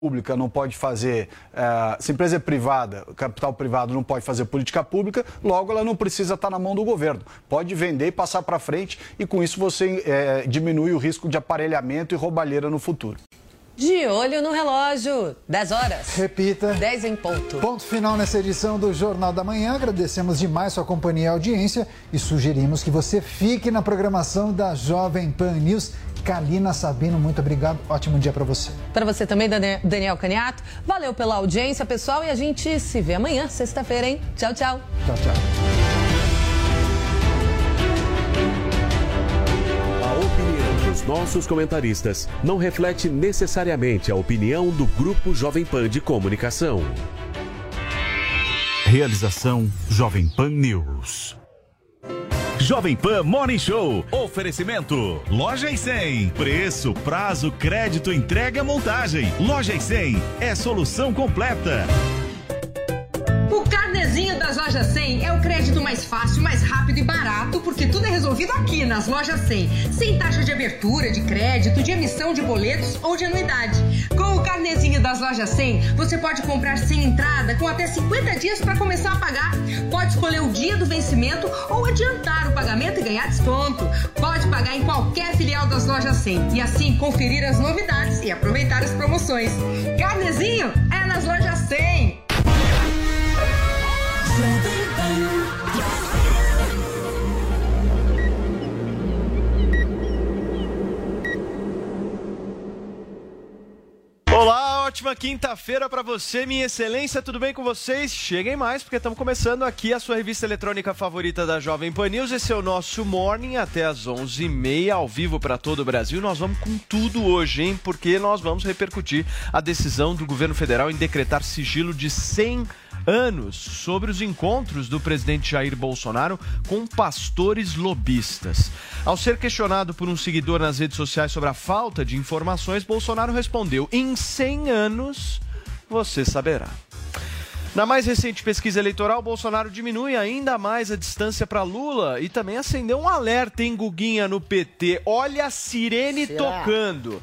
Pública não pode fazer, eh, se a empresa é privada, capital privado não pode fazer política pública, logo ela não precisa estar na mão do governo. Pode vender e passar para frente e com isso você eh, diminui o risco de aparelhamento e roubalheira no futuro. De olho no relógio, 10 horas. Repita. 10 em ponto. Ponto final nessa edição do Jornal da Manhã. Agradecemos demais sua companhia e audiência e sugerimos que você fique na programação da Jovem Pan News. Kalina Sabino, muito obrigado. Ótimo dia para você. Para você também, Daniel Caniato. Valeu pela audiência, pessoal, e a gente se vê amanhã, sexta-feira, hein? Tchau, tchau. Tchau, tchau. A opinião dos nossos comentaristas não reflete necessariamente a opinião do Grupo Jovem Pan de Comunicação. Realização Jovem Pan News. Jovem Pan Morning Show. Oferecimento. Loja e 100. Preço, prazo, crédito, entrega, montagem. Loja e 100 é solução completa. O carnezinho das lojas 100 é o crédito mais fácil, mais rápido e barato, porque tudo é resolvido aqui nas lojas 100, sem taxa de abertura, de crédito, de emissão de boletos ou de anuidade. Com o carnezinho das lojas 100, você pode comprar sem entrada com até 50 dias para começar a pagar. Pode escolher o dia do vencimento ou adiantar o pagamento e ganhar desconto. Pode pagar em qualquer filial das lojas 100 e assim conferir as novidades e aproveitar as promoções. Carnezinho é nas lojas 100. Olá, ótima quinta-feira para você, minha excelência, tudo bem com vocês? Cheguem mais, porque estamos começando aqui a sua revista eletrônica favorita da Jovem Pan News. Esse é o nosso Morning, até às 11h30, ao vivo para todo o Brasil. Nós vamos com tudo hoje, hein? Porque nós vamos repercutir a decisão do governo federal em decretar sigilo de 100 anos sobre os encontros do presidente Jair Bolsonaro com pastores lobistas. Ao ser questionado por um seguidor nas redes sociais sobre a falta de informações, Bolsonaro respondeu: em 100 anos você saberá. Na mais recente pesquisa eleitoral, Bolsonaro diminui ainda mais a distância para Lula e também acendeu um alerta em Guguinha no PT. Olha a sirene Será? tocando.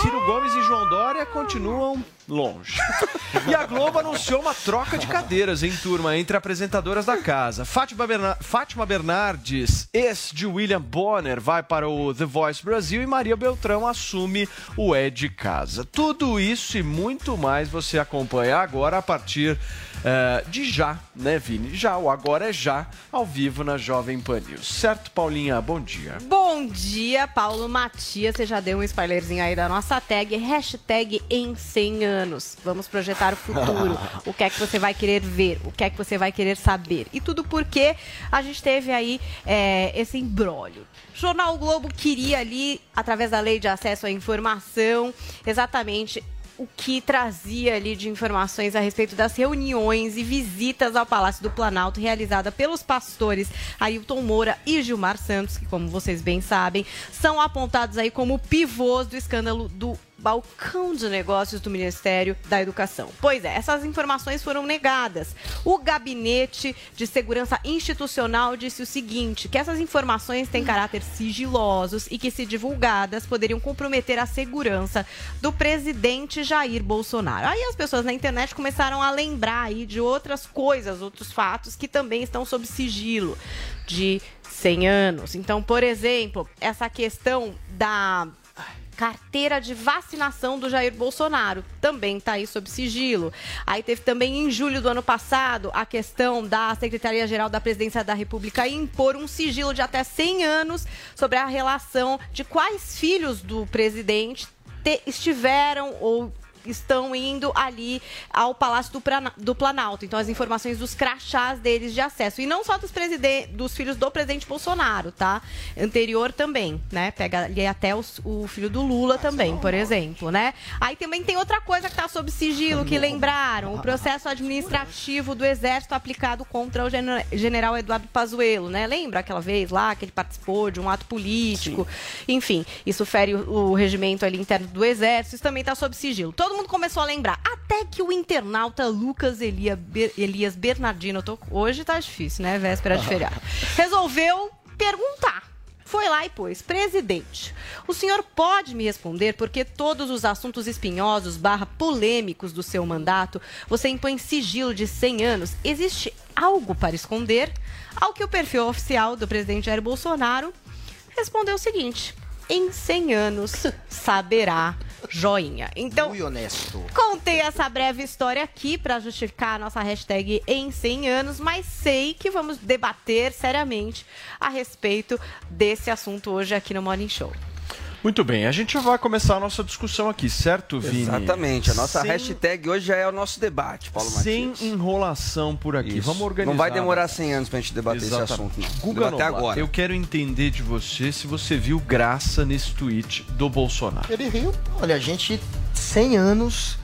Ciro Gomes e João Dória continuam longe. E a Globo anunciou uma troca de cadeiras em turma entre apresentadoras da casa. Fátima, Berna- Fátima Bernardes, ex de William Bonner, vai para o The Voice Brasil e Maria Beltrão assume o É de Casa. Tudo isso e muito mais você acompanha agora a partir eh, de já, né, Vini? Já, o agora é já, ao vivo na Jovem Pan News. Certo, Paulinha? Bom dia. Bom dia, Paulo Matias. Você já deu um spoilerzinho aí da nossa tag, hashtag em 100 anos. Vamos projetar o futuro. o que é que você vai querer ver? O que é que você vai querer saber? E tudo porque a gente teve aí é, esse embrólio. Jornal Globo queria ali, através da lei de acesso à informação, exatamente o que trazia ali de informações a respeito das reuniões e visitas ao Palácio do Planalto realizada pelos pastores Ailton Moura e Gilmar Santos, que como vocês bem sabem, são apontados aí como pivôs do escândalo do balcão de negócios do Ministério da Educação. Pois é, essas informações foram negadas. O Gabinete de Segurança Institucional disse o seguinte, que essas informações têm caráter sigilosos e que, se divulgadas, poderiam comprometer a segurança do presidente Jair Bolsonaro. Aí as pessoas na internet começaram a lembrar aí de outras coisas, outros fatos que também estão sob sigilo de 100 anos. Então, por exemplo, essa questão da carteira de vacinação do Jair Bolsonaro. Também está aí sob sigilo. Aí teve também em julho do ano passado a questão da Secretaria-Geral da Presidência da República impor um sigilo de até 100 anos sobre a relação de quais filhos do presidente te- estiveram ou estão indo ali ao Palácio do, Prana- do Planalto. Então, as informações dos crachás deles de acesso. E não só dos, dos filhos do presidente Bolsonaro, tá? Anterior também, né? Pega ali até os- o filho do Lula também, por exemplo, né? Aí também tem outra coisa que tá sob sigilo, que lembraram. O processo administrativo do Exército aplicado contra o gene- general Eduardo Pazuello, né? Lembra aquela vez lá que ele participou de um ato político? Enfim, isso fere o, o regimento ali interno do Exército, isso também está sob sigilo. Todo mundo começou a lembrar, até que o internauta Lucas Elia- Be- Elias Bernardino, tô- hoje tá difícil, né? Véspera de feriado, resolveu perguntar. Foi lá e pôs, presidente, o senhor pode me responder porque todos os assuntos espinhosos barra polêmicos do seu mandato você impõe sigilo de 100 anos. Existe algo para esconder? Ao que o perfil oficial do presidente Jair Bolsonaro respondeu o seguinte: em 100 anos saberá joinha. Então, Muito honesto. Contei essa breve história aqui para justificar a nossa hashtag em 100 anos, mas sei que vamos debater seriamente a respeito desse assunto hoje aqui no Morning Show. Muito bem, a gente já vai começar a nossa discussão aqui, certo, Vini? Exatamente. A nossa Sem- hashtag hoje já é o nosso debate, Paulo Sem Matias. enrolação por aqui. Isso. Vamos organizar. Não vai demorar 100 anos pra gente debater esse Exatamente. assunto, não. Guga Debater Noblar, agora. Eu quero entender de você se você viu graça nesse tweet do Bolsonaro. Ele riu. Olha, a gente 100 anos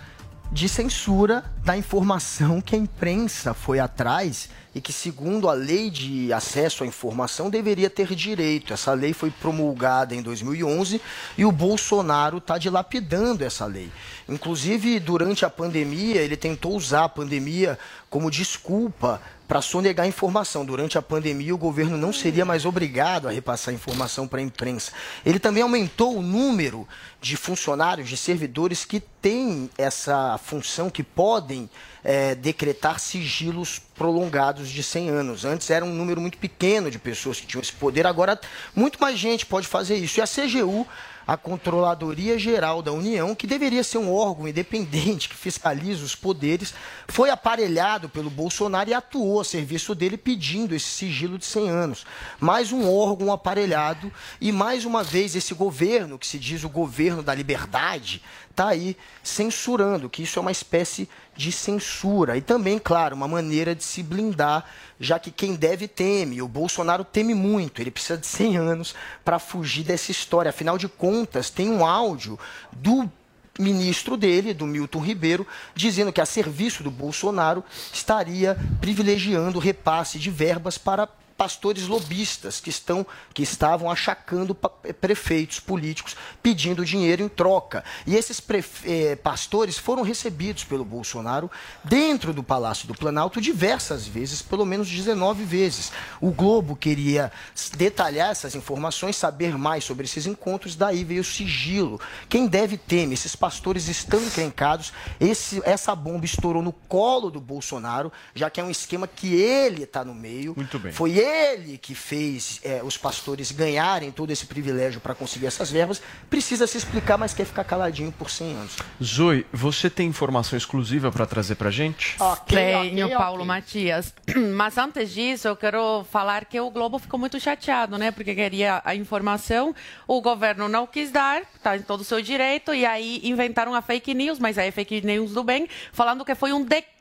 de censura da informação que a imprensa foi atrás e que, segundo a lei de acesso à informação, deveria ter direito. Essa lei foi promulgada em 2011 e o Bolsonaro está dilapidando essa lei. Inclusive, durante a pandemia, ele tentou usar a pandemia como desculpa para sonegar informação. Durante a pandemia, o governo não seria mais obrigado a repassar informação para a imprensa. Ele também aumentou o número de funcionários, de servidores que têm essa função, que podem eh, decretar sigilos prolongados de 100 anos. Antes era um número muito pequeno de pessoas que tinham esse poder, agora muito mais gente pode fazer isso. E a CGU a Controladoria Geral da União, que deveria ser um órgão independente que fiscaliza os poderes, foi aparelhado pelo Bolsonaro e atuou a serviço dele pedindo esse sigilo de 100 anos. Mais um órgão aparelhado e mais uma vez esse governo, que se diz o governo da liberdade, está aí censurando, que isso é uma espécie de censura. E também, claro, uma maneira de se blindar, já que quem deve teme. O Bolsonaro teme muito, ele precisa de 100 anos para fugir dessa história. Afinal de contas, tem um áudio do ministro dele, do Milton Ribeiro, dizendo que a serviço do Bolsonaro estaria privilegiando repasse de verbas para pastores lobistas que estão que estavam achacando pa- prefeitos políticos pedindo dinheiro em troca. E esses prefe- eh, pastores foram recebidos pelo Bolsonaro dentro do Palácio do Planalto diversas vezes, pelo menos 19 vezes. O Globo queria detalhar essas informações, saber mais sobre esses encontros, daí veio o sigilo. Quem deve teme, esses pastores estão encrencados. Esse, essa bomba estourou no colo do Bolsonaro, já que é um esquema que ele está no meio. Muito bem. Foi ele que fez eh, os pastores ganharem todo esse privilégio para conseguir essas verbas. Precisa se explicar, mas quer ficar caladinho por 100 anos. Zoe, você tem informação exclusiva para trazer pra gente? Tenho, ok, Paulo ok. Matias. Mas antes disso, eu quero falar que o Globo ficou muito chateado, né? Porque queria a informação, o governo não quis dar, tá em todo o seu direito, e aí inventaram a fake news, mas aí é fake news do bem, falando que foi um decreto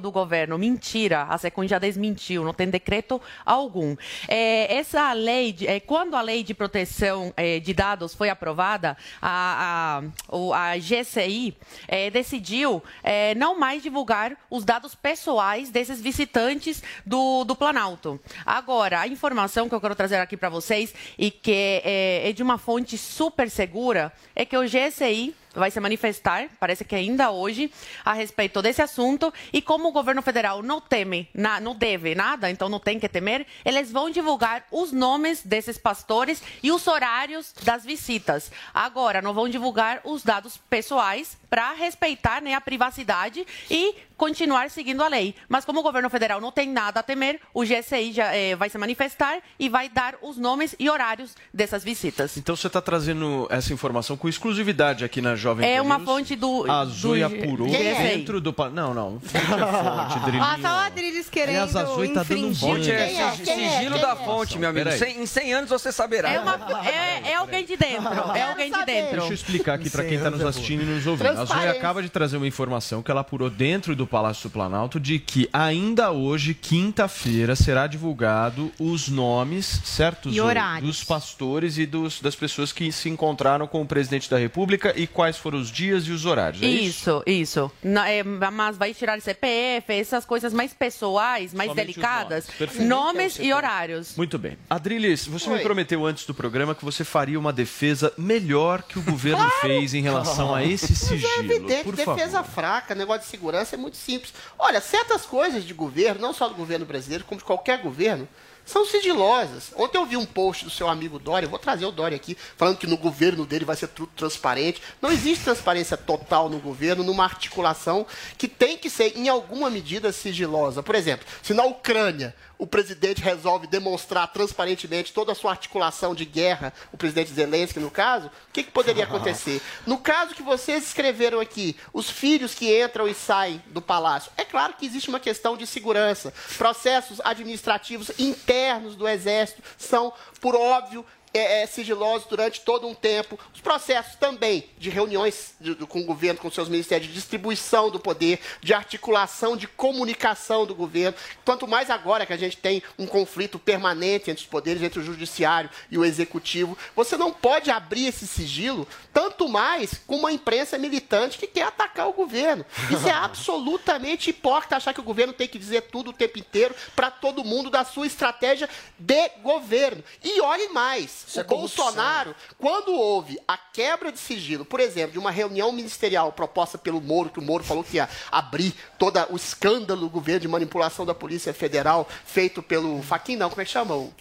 do governo. Mentira, a Secom já desmentiu, não tem decreto algum. É, essa lei, de- é, quando a lei de proteção é, de dados foi aprovada, a, a, a GCI é, decidiu é, não mais divulgar os dados pessoais desses visitantes do, do Planalto. Agora, a informação que eu quero trazer aqui para vocês e que é, é de uma fonte super segura é que o GCI vai se manifestar, parece que ainda hoje, a respeito desse assunto. E como o governo federal não teme, não deve nada, então não tem que temer, eles vão divulgar os nomes desses pastores e os horários das visitas. Agora, não vão divulgar os dados pessoais para respeitar né, a privacidade e continuar seguindo a lei. Mas como o governo federal não tem nada a temer, o GCI já eh, vai se manifestar e vai dar os nomes e horários dessas visitas. Então você está trazendo essa informação com exclusividade aqui na Jovem É Pan uma News? fonte do- A do- apurou é? dentro do... Não, não. Fonte é fonte, Drilinho. Ah, só o Adriles querendo Aliás, a Zoe tá dando um. Fonte é, Quem é? Quem é? sigilo Quem da é? fonte, meu amigo. Cem- em 100 anos você saberá. É, uma, é, é alguém de dentro. É alguém de dentro. Deixa eu explicar aqui para quem está nos assistindo e nos ouvindo. A Zoe acaba de trazer uma informação que ela apurou dentro do Palácio do Planalto de que ainda hoje, quinta-feira, será divulgado os nomes, certo, E Zoe, horários. dos pastores e dos, das pessoas que se encontraram com o presidente da República e quais foram os dias e os horários. É isso? Isso, isso. Na- é, mas vai tirar CPF, essas coisas mais pessoais, mais Somente delicadas. nomes. Nomes e horários. Muito bem. Adriles, você Oi. me prometeu antes do programa que você faria uma defesa melhor que o governo fez em relação a esse sigilo. é evidente, Por defesa favor. fraca, negócio de segurança é muito simples. Olha, certas coisas de governo, não só do governo brasileiro, como de qualquer governo, são sigilosas. Ontem eu vi um post do seu amigo Dória, vou trazer o Dória aqui, falando que no governo dele vai ser tudo transparente. Não existe transparência total no governo, numa articulação que tem que ser, em alguma medida, sigilosa. Por exemplo, se na Ucrânia o presidente resolve demonstrar transparentemente toda a sua articulação de guerra, o presidente Zelensky, no caso, o que, que poderia acontecer? No caso que vocês escreveram aqui, os filhos que entram e saem do palácio, é claro que existe uma questão de segurança. Processos administrativos internos do Exército são, por óbvio, é, é, sigilosos durante todo um tempo. Os processos também de reuniões de- do- com o governo, com seus ministérios, de distribuição do poder, de articulação, de comunicação do governo. Quanto mais agora que a gente tem um conflito permanente entre os poderes, entre o judiciário e o executivo, você não pode abrir esse sigilo, tanto mais com uma imprensa militante que quer atacar o governo. Isso é absolutamente hipócrita achar que o governo tem que dizer tudo o tempo inteiro para todo mundo da sua estratégia de governo. E olhe mais, Isso o é. Bolsonaro, quando houve a quebra de sigilo, por exemplo, de uma reunião ministerial proposta pelo Moro, que o Moro falou que ia abrir todo o escândalo do governo de manipulação da Polícia Federal, feito pelo Faquin, não, como é que chama? O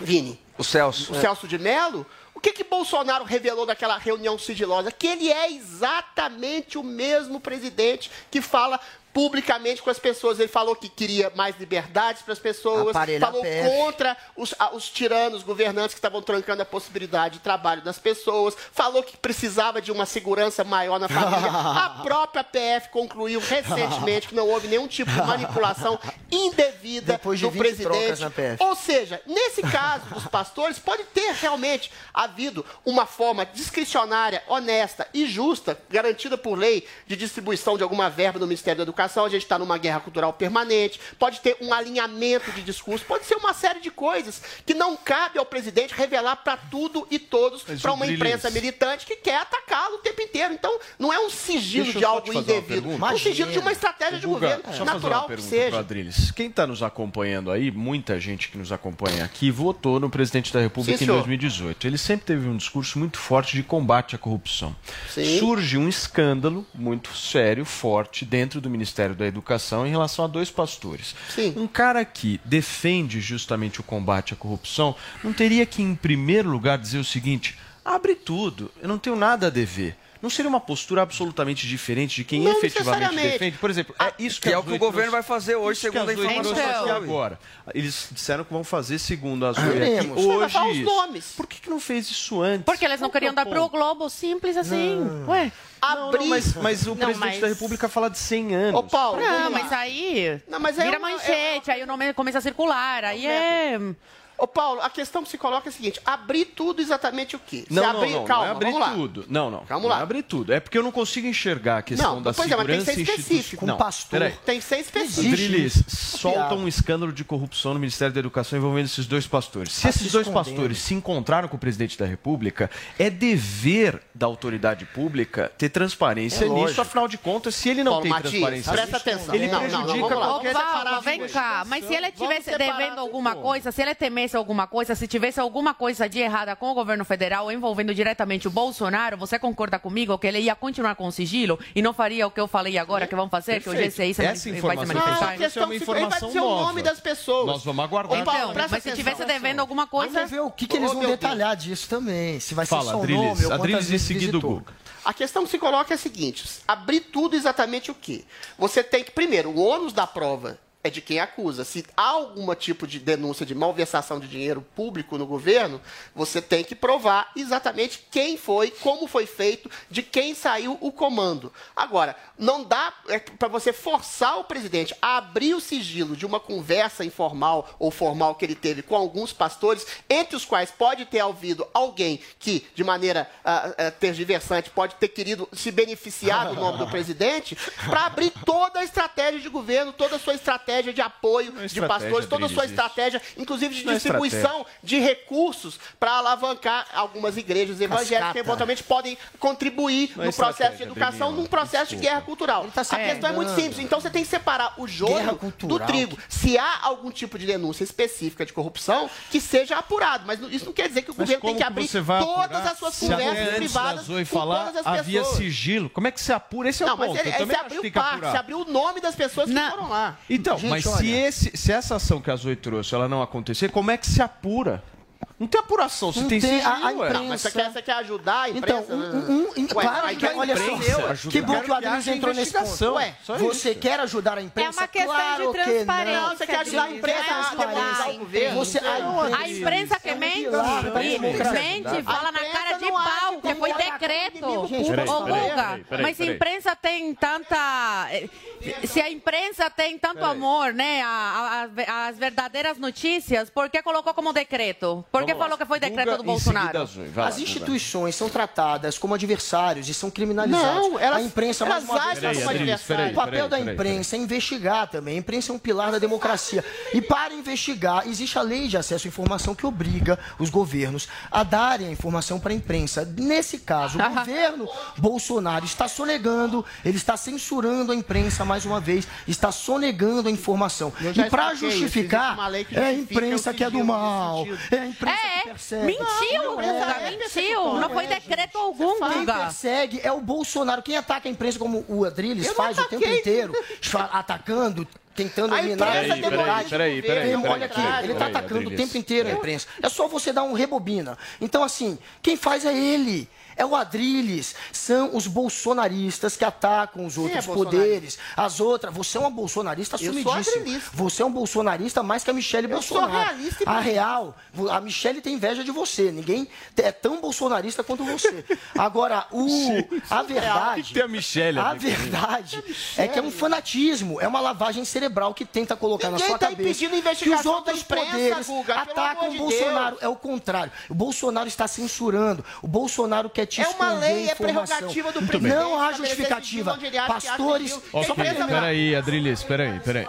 Vini. O Celso. O Celso de Mello. O que, que Bolsonaro revelou naquela reunião sigilosa? Que ele é exatamente o mesmo presidente que fala publicamente com as pessoas. Ele falou que queria mais liberdades para as pessoas, Aparelhar falou contra os, a- os tiranos governantes que estavam trancando a possibilidade de trabalho das pessoas, falou que precisava de uma segurança maior na família. A própria PF concluiu recentemente que não houve nenhum tipo de manipulação indevida Depois de do 20 presidente. Ou seja, nesse caso dos pastores, pode ter realmente havido uma forma discricionária, honesta e justa, garantida por lei, de distribuição de alguma verba no Ministério da Educação. A gente está numa guerra cultural permanente, pode ter um alinhamento de discurso, pode ser uma série de coisas que não cabe ao presidente revelar para tudo e todos, para uma imprensa militante que quer atacá-lo o tempo inteiro. Então, não é um sigilo de algo indevido, é um sigilo de uma estratégia de governo fazer natural que seja. Adriles. Quem está nos acompanhando aí, muita gente que nos acompanha aqui, votou no presidente da República Sim, em senhor. 2018. Ele sempre teve um discurso muito forte de combate à corrupção. Sim. Surge um escândalo muito sério, forte, dentro do Ministério da Educação em relação a dois pastores. Um cara que defende justamente o combate à corrupção não teria que, em primeiro lugar, dizer o seguinte: abre tudo, eu não tenho nada a dever. Não seria uma postura absolutamente diferente de quem Não efetivamente defende? Por exemplo, é isso que, Que é o que o governo trouxe- vai fazer hoje, segundo a informação. aqui agora. Eles disseram que vão fazer segundo a Zoe aqui Veremos. Vai hoje. os nomes. Por que, que não fez isso antes? Porque eles não é queriam o dar pro ponto? Globo simples assim. Ué. Não, não, mas, mas o Não, presidente mas- da República fala de 100 anos. Ô, Paulo, Não, mas aí. Não, mas é vira uma- é manchete, aí o nome começa a circular. Aí é. Ô, Paulo, a questão que se coloca é a seguinte: abrir tudo exatamente o quê? Não, se não, abrir, não, calma, não é abrir vamos lá. tudo. Não, não. Calma não lá. é abrir tudo. É porque eu não consigo enxergar a questão Não, da pois é, mas tem que segurança ser específico. Um Não, pastor peraí. tem que ser específico. Drilis, solta um escândalo de corrupção no Ministério da Educação envolvendo esses dois pastores. Se Tá esses se dois pastores se encontraram com o presidente da República, é dever da autoridade pública ter transparência É nisso, lógico. afinal de contas, se ele não Paulo tem Matias, transparência, presta atenção. ele Não, não, não, prejudica vamos lá. qualquer vem cá, mas se ele Vamos tivesse separar devendo do alguma coisa, se ele temesse alguma coisa, se tivesse alguma coisa de errada com o governo federal envolvendo diretamente o Bolsonaro, você concorda comigo que ele ia continuar com o sigilo e não faria o que eu falei agora que vão fazer, que o Perfeito. GCI se Essa vai se informação Não, manifestar? a questão é uma se- ele vai informação dizer o nome das pessoas. Nós vamos aguardar. Então, presta mas se tivesse devendo alguma coisa. Vamos ver o que, que eles vão detalhar disso também. Se vai ser Fala, só o nome ou quantas vezes seguida o visitou. Guga. A questão que se coloca é a seguinte: abrir tudo exatamente o quê? Você tem que, primeiro, o ônus da prova é de quem acusa. Se há algum tipo de denúncia de malversação de dinheiro público no governo, você tem que provar exatamente quem foi, como foi feito, de quem saiu o comando. Agora, não dá é, para você forçar o presidente a abrir o sigilo de uma conversa informal ou formal que ele teve com alguns pastores, entre os quais pode ter ouvido alguém que, de maneira uh, uh, tergiversante, pode ter querido se beneficiar do nome do presidente, para abrir toda a estratégia de governo, toda a sua estratégia de apoio de estratégia, pastores, toda a sua estratégia, inclusive de Não é distribuição de recursos para alavancar algumas igrejas evangélicas que eventualmente podem contribuir Não é no processo de estratégia, educação, num processo de guerra cultural. tá a questão é muito simples. Então você tem que separar o joio do trigo. Se há algum tipo de denúncia específica de corrupção, que seja apurado. Mas isso não quer dizer que o Mas governo tem que abrir todas as suas conversas privadas com falar, todas as havia pessoas. sigilo. Como é que se apura? Esse é Não, o mas ponto. ele, Eu ele também se abriu parte, se abriu o nome das pessoas que foram lá. Então, Gente, mas se, olha. esse, se essa ação que a Zoe trouxe ela não acontecer, como é que se apura? Não tem apuração, você Não tem, tem, a- a imprensa- Não, mas você quer, você quer ajudar a Então, imprensa? um, um, um, Ué, claro que, a olha imprensa só, ajuda. que bom que o haja entrou nesse ponto. Ué, você isso. quer ajudar a imprensa? É uma questão claro de que transparência. Não, você quer ajudar a imprensa a Transparência. demonizar o governo? Você, a A imprensa que é um mente, e mente, fala na imprensa cara de pau, que foi decreto. Ô, Guga, mas se a imprensa tem tanta... eh, Se a imprensa tem tanto amor, né, as verdadeiras notícias, por que colocou como decreto? Por que Vamos lá. falou que foi decreto Guga, do Bolsonaro? lá, As instituições são tratadas como adversários e são criminalizadas. Não, elas- a imprensa, mais elas uma vez, Peraí, como adversário. O papel peraí, da peraí, imprensa é investigar também. A imprensa é um pilar da democracia. E para investigar, existe a lei de acesso à informação que obriga os governos a darem a informação para a imprensa. Nesse caso, o governo Bolsonaro está sonegando, ele está censurando a imprensa mais uma vez, está sonegando a informação. E para isso. justificar, é a imprensa que é do mal, é a imprensa que É, persegue. mentiu, Não é. Guga, mentiu. Não foi decreto algum, Quem Guga. persegue é o Bolsonaro. Quem ataca a imprensa como o Adriles Eu faz o tempo inteiro, atacando, tentando eliminar imprensa a Peraí, peraí, olha aqui, ele está atacando o tempo inteiro a imprensa. É só você dar um rebobina. Então, assim, quem faz é ele. É o Adriles. São os bolsonaristas que atacam os outros é poderes, as outras. Você é uma bolsonarista Eu sou assumidíssima. Você é um bolsonarista mais que a Michelle Eu sou Bolsonaro. realista e a real, a Michelle tem inveja de você. Ninguém é tão bolsonarista quanto você. Agora, o, a verdade. que tem a Michelle A verdade é que é um fanatismo, é uma lavagem cerebral que tenta colocar na Ninguém sua tá cabeça que os outros imprensa, poderes Guga, atacam o Bolsonaro. Deus. É o contrário. O Bolsonaro está censurando. O Bolsonaro quer te É uma lei, é prerrogativa do Não presidente há estabelecer justificativa. há Pastores, para pensa terminar. Peraí, peraí,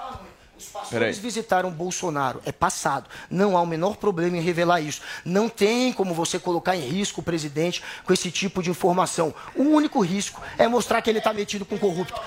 peraí. Eles visitaram Bolsonaro. É passado. Não há o menor problema em revelar isso. Não tem como você colocar em risco o presidente com esse tipo de informação. O único risco é mostrar que ele está metido com corrupto.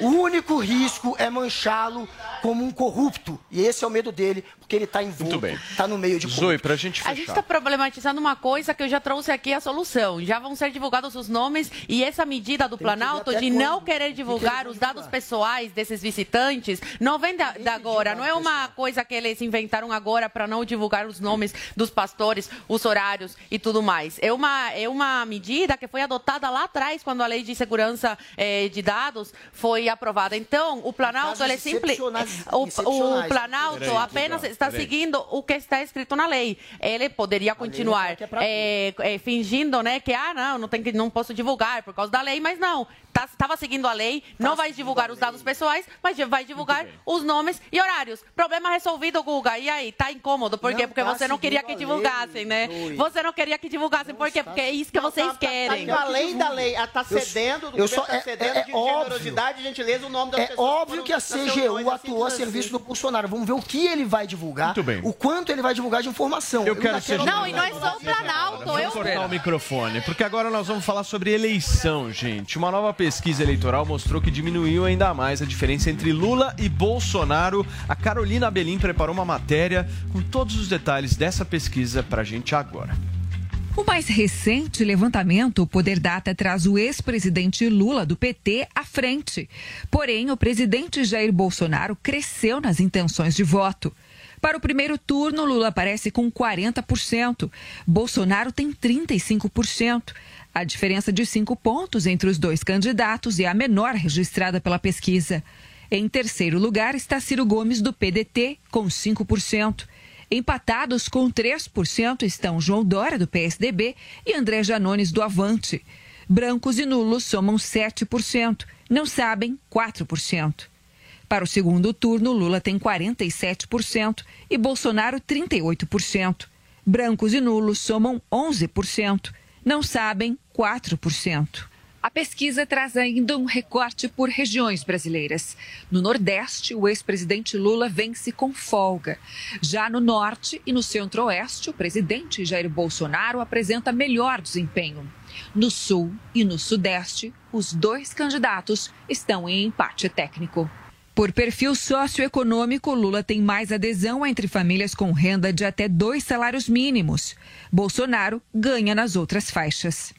O único risco é manchá-lo como um corrupto. E esse é o medo dele, porque ele está envolto, bem. está no meio de Zoe, pra gente A gente fechar. está problematizando uma coisa que eu já trouxe aqui a solução. Já vão ser divulgados os nomes e essa medida do Tem que Planalto de quando não querer que divulgar eles os dados pessoais desses visitantes não vem da, da agora. Não é uma coisa que eles inventaram agora para não divulgar os nomes dos pastores, os horários e tudo mais. É uma, é uma medida que foi adotada lá atrás, quando a lei de segurança eh, de dados foi aprovada. Então, o Planalto ele é simples. O, o. Planalto Peraí, apenas está seguindo o que está escrito na lei. Ele poderia continuar é é, é, fingindo, né, que ah, não, não tem que não posso divulgar por causa da lei, mas não. Estava seguindo a lei, não vai divulgar os dados pessoais, mas vai divulgar os nomes e horários. Problema resolvido, Guga. E aí, tá incômodo? Por quê? Não Porque tá você não queria que a lei, divulgassem, né? Você não queria que divulgassem. Por quê? Porque é isso que vocês Tá- tá- querem. Tá, além da lei, ela tá Eu- cedendo, do eu governo só- tá é- cedendo é- é de óbvio. generosidade e gentileza o nome das É pessoas. óbvio que a CGU assim, atuou a assim. serviço do Bolsonaro. Vamos ver o que ele vai divulgar, Muito bem. o quanto ele vai divulgar de informação. Eu quero ainda ser Não, e não é só o Planalto. Eu Vamos cortar o microfone, porque agora nós vamos falar sobre eleição, gente. Uma nova pesquisa eleitoral mostrou que diminuiu ainda mais a diferença entre Lula e Bolsonaro. A Carolina Belim preparou uma matéria com todos os detalhes dessa pesquisa pra gente agora. O mais recente levantamento, o Poder Data, traz o ex-presidente Lula do PT à frente. Porém, o presidente Jair Bolsonaro cresceu nas intenções de voto. Para o primeiro turno, Lula aparece com 40%. Bolsonaro tem 35%. A diferença de cinco pontos entre os dois candidatos é a menor registrada pela pesquisa. Em terceiro lugar está Ciro Gomes, do PDT, com 5%. Empatados com 3% estão João Dória, do PSDB, e André Janones, do Avante. Brancos e nulos somam 7%. Não sabem, 4%. Para o segundo turno, Lula tem 47% e Bolsonaro 38%. Brancos e nulos somam 11%. Não sabem, 4%. A pesquisa traz ainda um recorte por regiões brasileiras. No Nordeste, o ex-presidente Lula vence com folga. Já no Norte e no Centro-Oeste, o presidente Jair Bolsonaro apresenta melhor desempenho. No Sul e no Sudeste, os dois candidatos estão em empate técnico. Por perfil socioeconômico, Lula tem mais adesão entre famílias com renda de até dois salários mínimos. Bolsonaro ganha nas outras faixas.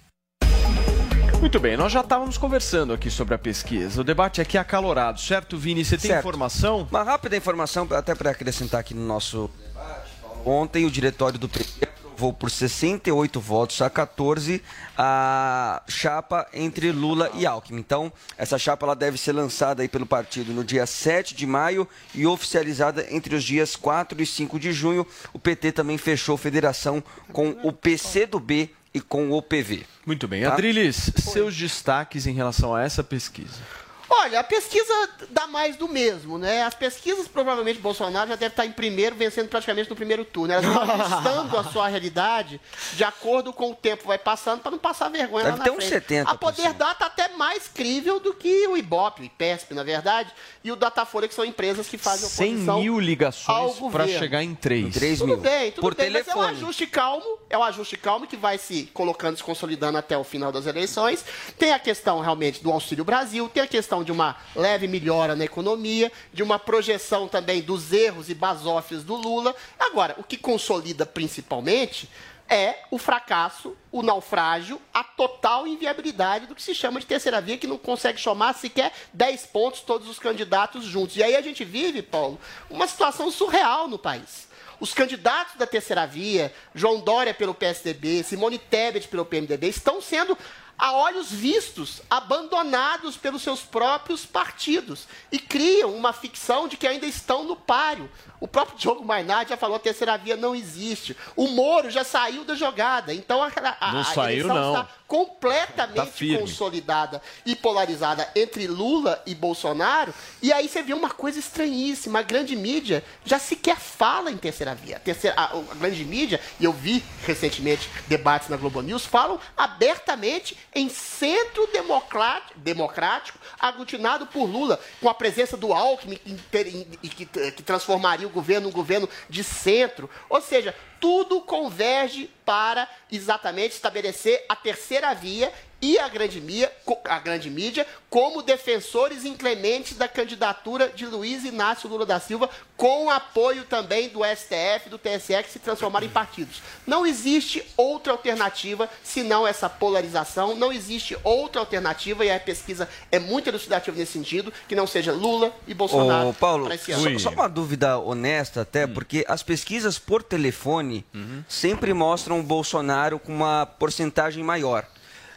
Muito bem, nós já estávamos conversando aqui sobre a pesquisa. O debate aqui é acalorado, certo, Vini? Você tem Certo. informação? Uma rápida informação, até para acrescentar aqui no nosso debate. Ontem o diretório do PT aprovou por 68 votos a 14 a chapa entre Lula e Alckmin. Então, essa chapa ela deve ser lançada aí pelo partido no dia 7 de maio e oficializada entre os dias 4 e 5 de junho. O PT também fechou federação com o PCdoB e com o PV. Muito bem. Tá? Adriles, seus destaques em relação a essa pesquisa. Olha, a pesquisa dá mais do mesmo, né? As pesquisas, provavelmente, Bolsonaro já deve estar em primeiro, vencendo praticamente no primeiro turno. Elas vão ajustando a sua realidade de acordo com o tempo vai passando, para não passar vergonha Deve lá na ter uns frente. 70%. A Poder Data é até mais crível do que o Ibope, o IPESP, na verdade, e o Datafolha, que são empresas que fazem 100 oposição mil ao ligações para chegar em 3. tudo bem, tudo bem, mas é um ajuste calmo, é um ajuste calmo que vai se colocando, se consolidando até o final das eleições. Tem a questão realmente do Auxílio Brasil, tem a questão de uma leve melhora na economia, de uma projeção também dos erros e basófias do Lula. Agora, o que consolida principalmente é o fracasso, o naufrágio, a total inviabilidade do que se chama de terceira via, que não consegue chamar sequer 10 pontos todos os candidatos juntos. E aí a gente vive, Paulo, uma situação surreal no país. Os candidatos da terceira via, João Dória pelo PSDB, Simone Tebet pelo PMDB, estão sendo a olhos vistos, abandonados pelos seus próprios partidos e criam uma ficção de que ainda estão no páreo. O próprio Diogo Mainardi já falou que a terceira via não existe. O Moro já saiu da jogada. Então a, a, Não a saiu, não. está completamente Tá consolidada e polarizada entre Lula e Bolsonaro. E aí você vê uma coisa estranhíssima. A grande mídia já sequer fala em terceira via. A, terceira, a, a grande mídia, e eu vi recentemente debates na Globo News, falam abertamente em centro democrático, democrático aglutinado por Lula, com a presença do Alckmin, que, que, que transformaria o governo num governo de centro. Ou seja, tudo converge para exatamente estabelecer a terceira via e a grande, mídia, a grande mídia como defensores inclementes da candidatura de Luiz Inácio Lula da Silva, com apoio também do STF e do TSE, que se transformaram em partidos. Não existe outra alternativa senão essa polarização, não existe outra alternativa, e a pesquisa é muito elucidativa nesse sentido, que não seja Lula e Bolsonaro Ô, Paulo, para esse ano. só, só uma dúvida honesta até, porque as pesquisas por telefone sempre mostram o Bolsonaro com uma porcentagem maior.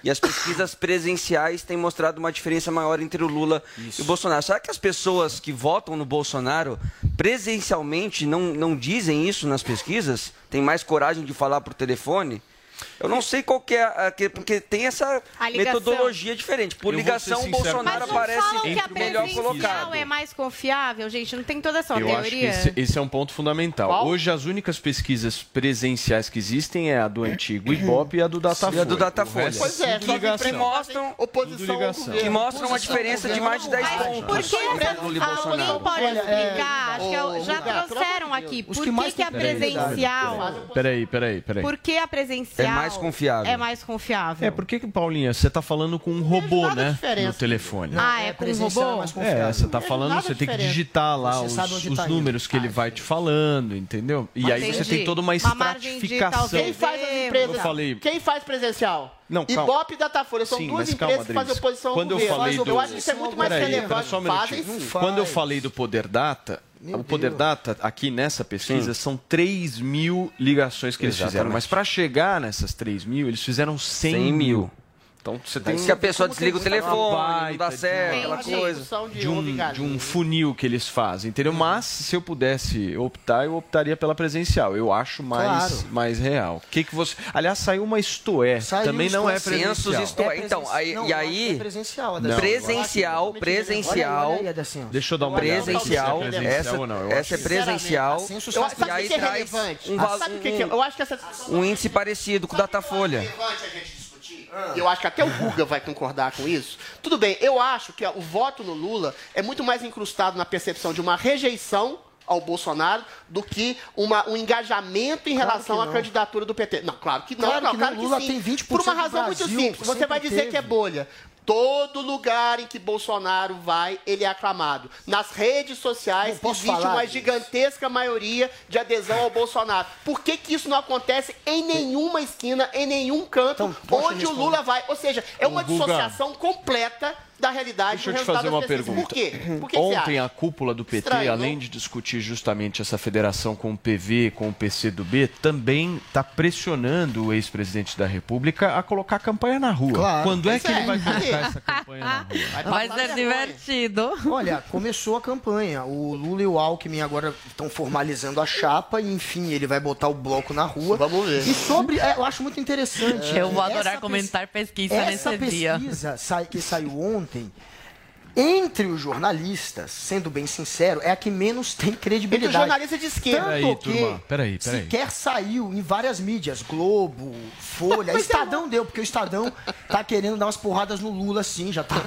E as pesquisas presenciais têm mostrado uma diferença maior entre o Lula e o Bolsonaro. Será que as pessoas que votam no Bolsonaro presencialmente não, não dizem isso nas pesquisas? Tem mais coragem de falar por telefone? Eu não sei qual que é, porque tem essa metodologia diferente. Por ligação, o Bolsonaro Mas não aparece falam que a melhor presencial colocado. é mais confiável, gente? Não tem toda essa Eu acho que teoria? esse, esse é um ponto fundamental. Qual? Hoje, as únicas pesquisas presenciais que existem é a do antigo Ibope e a do Datafolha. E a do Datafolha. Pois é, só que mostram oposição. Que mostram uma diferença de mais de 10 pontos. Por que Bolsonaro. alguém pode Olha, é, explicar? Acho que já Lugar, trouxeram aqui. Por que a presencial... Peraí, peraí, peraí. Por que a presencial É mais confiável. é mais confiável? É, por que, que, Paulinha, você tá falando com um robô, né? diferença. No telefone. Ah, é com um robô? É, você tá falando, você tem que digitar lá os, onde os tá números que ele vai te falando, entendeu? E aí você tem toda uma estratificação. Quem faz as empresas? Eu falei- Quem faz presencial? Não, calma. Ibope e Datafolha são Sim, duas calma, empresas que fazem Adriles. oposição Quando ao eu governo. falei do... Eu acho que isso é muito mais relevante. Fazem. Quando eu falei do Poder Data, o Poder Data, aqui nessa pesquisa, são 3 mil ligações que eles fizeram. Exatamente. Mas para chegar nessas 3 mil, eles fizeram 100, 100 mil. Então você tem que a pessoa desliga o telefone, não dá certo, aquela coisa. de um, de um funil que eles fazem, entendeu? Mas se eu pudesse optar, eu optaria pela presencial. Eu acho mais, Claro. mais real. O que que você? Aliás, saiu uma Istoé, também não é presencial. Censos, isto é. Então, aí, Não, e aí, é presencial, Não, presencial, presencial, Olha aí, Adacinho. Deixa eu dar uma olhada presencial, se é presencial essa, é acho- presencial, eu- e aí é traz relevante? um, Ah, sabe o que que é? Eu acho que essa um índice parecido com o Datafolha. E eu acho que até o Guga vai concordar com isso. Tudo bem, eu acho que o voto no Lula é muito mais incrustado na percepção de uma rejeição ao Bolsonaro do que uma, um engajamento em Claro relação que à candidatura do PT. Não, claro que não. Claro não, que não. claro Lula sim. tem 20% Por uma razão muito Brasil, simples. Você vai dizer teve. que é bolha. Todo lugar em que Bolsonaro vai, ele é aclamado. Nas redes sociais existe uma disso? gigantesca maioria de adesão ao Bolsonaro. Por que, que isso não acontece em nenhuma esquina, em nenhum canto, Então, onde o? Lula vai? Ou seja, é uma dissociação completa da realidade Deixa eu te fazer uma pesquisas. pergunta. Por quê? Por que Ontem a cúpula do PT, Estranho, além não? de discutir justamente essa federação com o PV, com o PC do B, também está pressionando o ex-presidente da República a colocar a campanha na rua. Claro. Quando é que ele é. vai colocar essa campanha na rua? Vai ser divertido. Olha, começou a campanha. O Lula e o Alckmin agora estão formalizando a chapa e, enfim, ele vai botar o bloco na rua. Vamos ver. E sobre. é, eu acho muito interessante. Eu vou Essa adorar comentar pesquisa Essa nesse dia. pesquisa sai- que saiu ontem, entre os jornalistas, sendo bem sincero, é a que menos tem credibilidade. Entre os jornalistas de esquerda. Tanto Peraí, que turma, peraí, peraí. sequer saiu em várias mídias, Globo, Folha, Estadão deu, porque o Estadão tá querendo dar umas porradas no Lula, sim, já tá,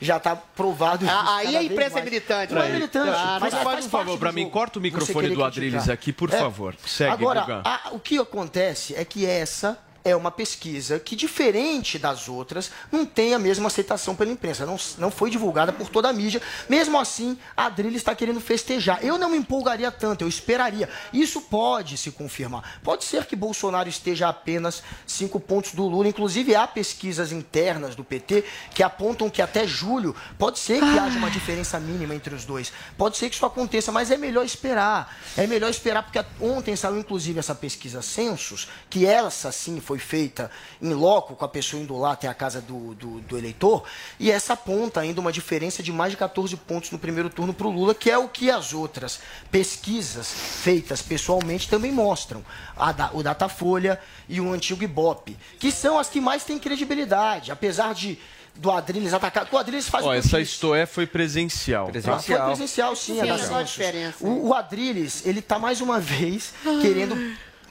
já tá provado. Ah, aí a imprensa é militante, Não é militante, Ah, mas faz faz um favor pra mim, corta o microfone do Adriles aqui, por É. favor. Segue, Agora, a- o que acontece é que essa é uma pesquisa que, diferente das outras, não tem a mesma aceitação pela imprensa. Não, não foi divulgada por toda a mídia. Mesmo assim, a Adrilles está querendo festejar. Eu não me empolgaria tanto, eu esperaria. Isso pode se confirmar. Pode ser que Bolsonaro esteja a apenas cinco pontos do Lula. Inclusive, há pesquisas internas do PT que apontam que até julho pode ser que haja uma diferença mínima entre os dois. Pode ser que isso aconteça, mas é melhor esperar. É melhor esperar, porque ontem saiu inclusive essa pesquisa Census, que essa sim foi feita em loco, com a pessoa indo lá até a casa do, do, do eleitor, e essa aponta ainda uma diferença de mais de 14 pontos no primeiro turno para o Lula, que é o que as outras pesquisas feitas pessoalmente também mostram. A da- o Datafolha e o antigo Ibope, que são as que mais têm credibilidade, apesar de do Adriles atacar. O Adriles faz Ó, o que eu essa disse. Istoé foi presencial. Ah, Foi presencial, sim, Sim, da Census. diferença. O, o Adriles, ele tá mais uma vez querendo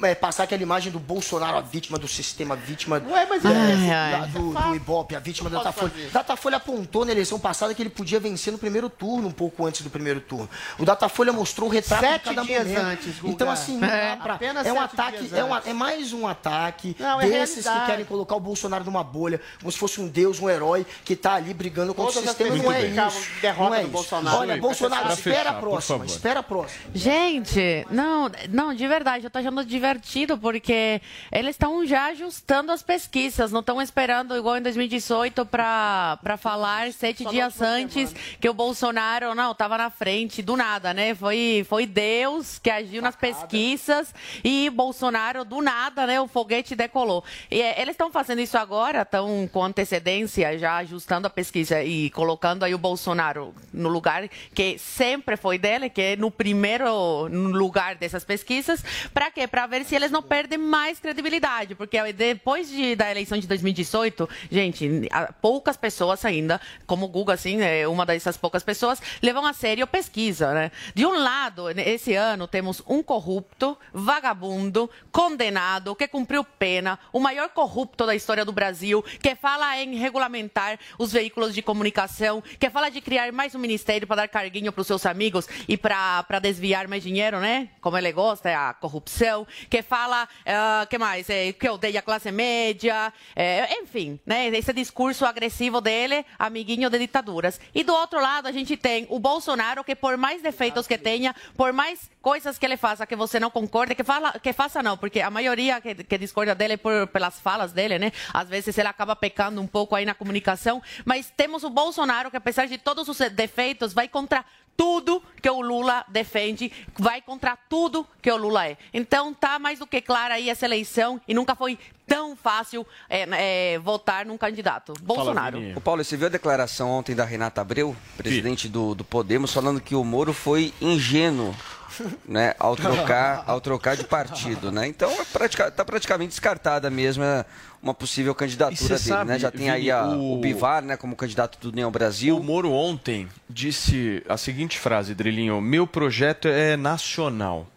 é, passar aquela imagem do Bolsonaro, a vítima do sistema, a vítima Ué, mas é, é- da- do, do Ibope, a vítima da Datafolha. fazer. Datafolha apontou na eleição passada que ele podia vencer no primeiro turno, um pouco antes do primeiro turno. O Datafolha mostrou o retrato Sete de cada dias momento. antes, Guga. Então, assim, É. pra- Apenas é um ataque, é, um- antes. é mais um ataque Não, é desses que querem colocar o Bolsonaro numa bolha, como se fosse um deus, um herói, que tá ali brigando contra Todas o sistema. Não é isso. derrota Não é do isso. Bolsonaro. Olha, Bolsonaro, fechar, espera a por próxima, espera a próxima. Gente, não, não, de verdade, eu tô achando divertido porque eles estão já ajustando as pesquisas, não estão esperando igual em 2018 para falar sete dias antes que o Bolsonaro não tava na frente do nada, né? Foi foi Deus que agiu nas pesquisas e Bolsonaro do nada, né? O foguete decolou. E eh, eles estão fazendo isso agora, estão com antecedência já ajustando a pesquisa e colocando aí o Bolsonaro no lugar que sempre foi dele, que é no primeiro lugar dessas pesquisas. Para quê? Para ver se eles não perdem mais credibilidade, porque depois de, da eleição de 2018, gente, poucas pessoas ainda, como o Guga, assim, é uma dessas poucas pessoas, levam a sério pesquisa, né? De um lado, esse ano temos um corrupto, vagabundo, condenado, que cumpriu pena, o maior corrupto da história do Brasil, que fala em regulamentar os veículos de comunicação, que fala de criar mais um ministério para dar carguinho para os seus amigos e para desviar mais dinheiro, né? Como ele gosta, é a corrupção, que fala, ah, que mais? É, que odeia a classe média, é, enfim, né? Esse discurso agressivo dele, amiguinho de ditaduras. E do outro lado, a gente tem o Bolsonaro, que por mais defeitos que tenha, por mais coisas que ele faça que você não concorde, que, fala, que faça não, porque a maioria que, que discorda dele por, pelas falas dele, né? Às vezes ele acaba pecando um pouco aí na comunicação, mas temos o Bolsonaro que apesar de todos os defeitos, vai contra tudo que o Lula defende, vai contra tudo que o Lula é. Então tá mais do que clara aí essa eleição e nunca foi tão fácil é, é, votar num candidato. Bolsonaro. O Paulo, você viu a declaração ontem da Renata Abreu, presidente do, do Podemos, falando que o Moro foi ingênuo né, ao trocar, ao trocar de partido, né? Então está pratica, tá praticamente descartada mesmo é, uma possível candidatura dele, sabe, né? Já tem Vini, aí a, o... o Bivar, né, como candidato do União Brasil. O Moro ontem disse a seguinte frase, Drilinho: "Meu projeto é nacional".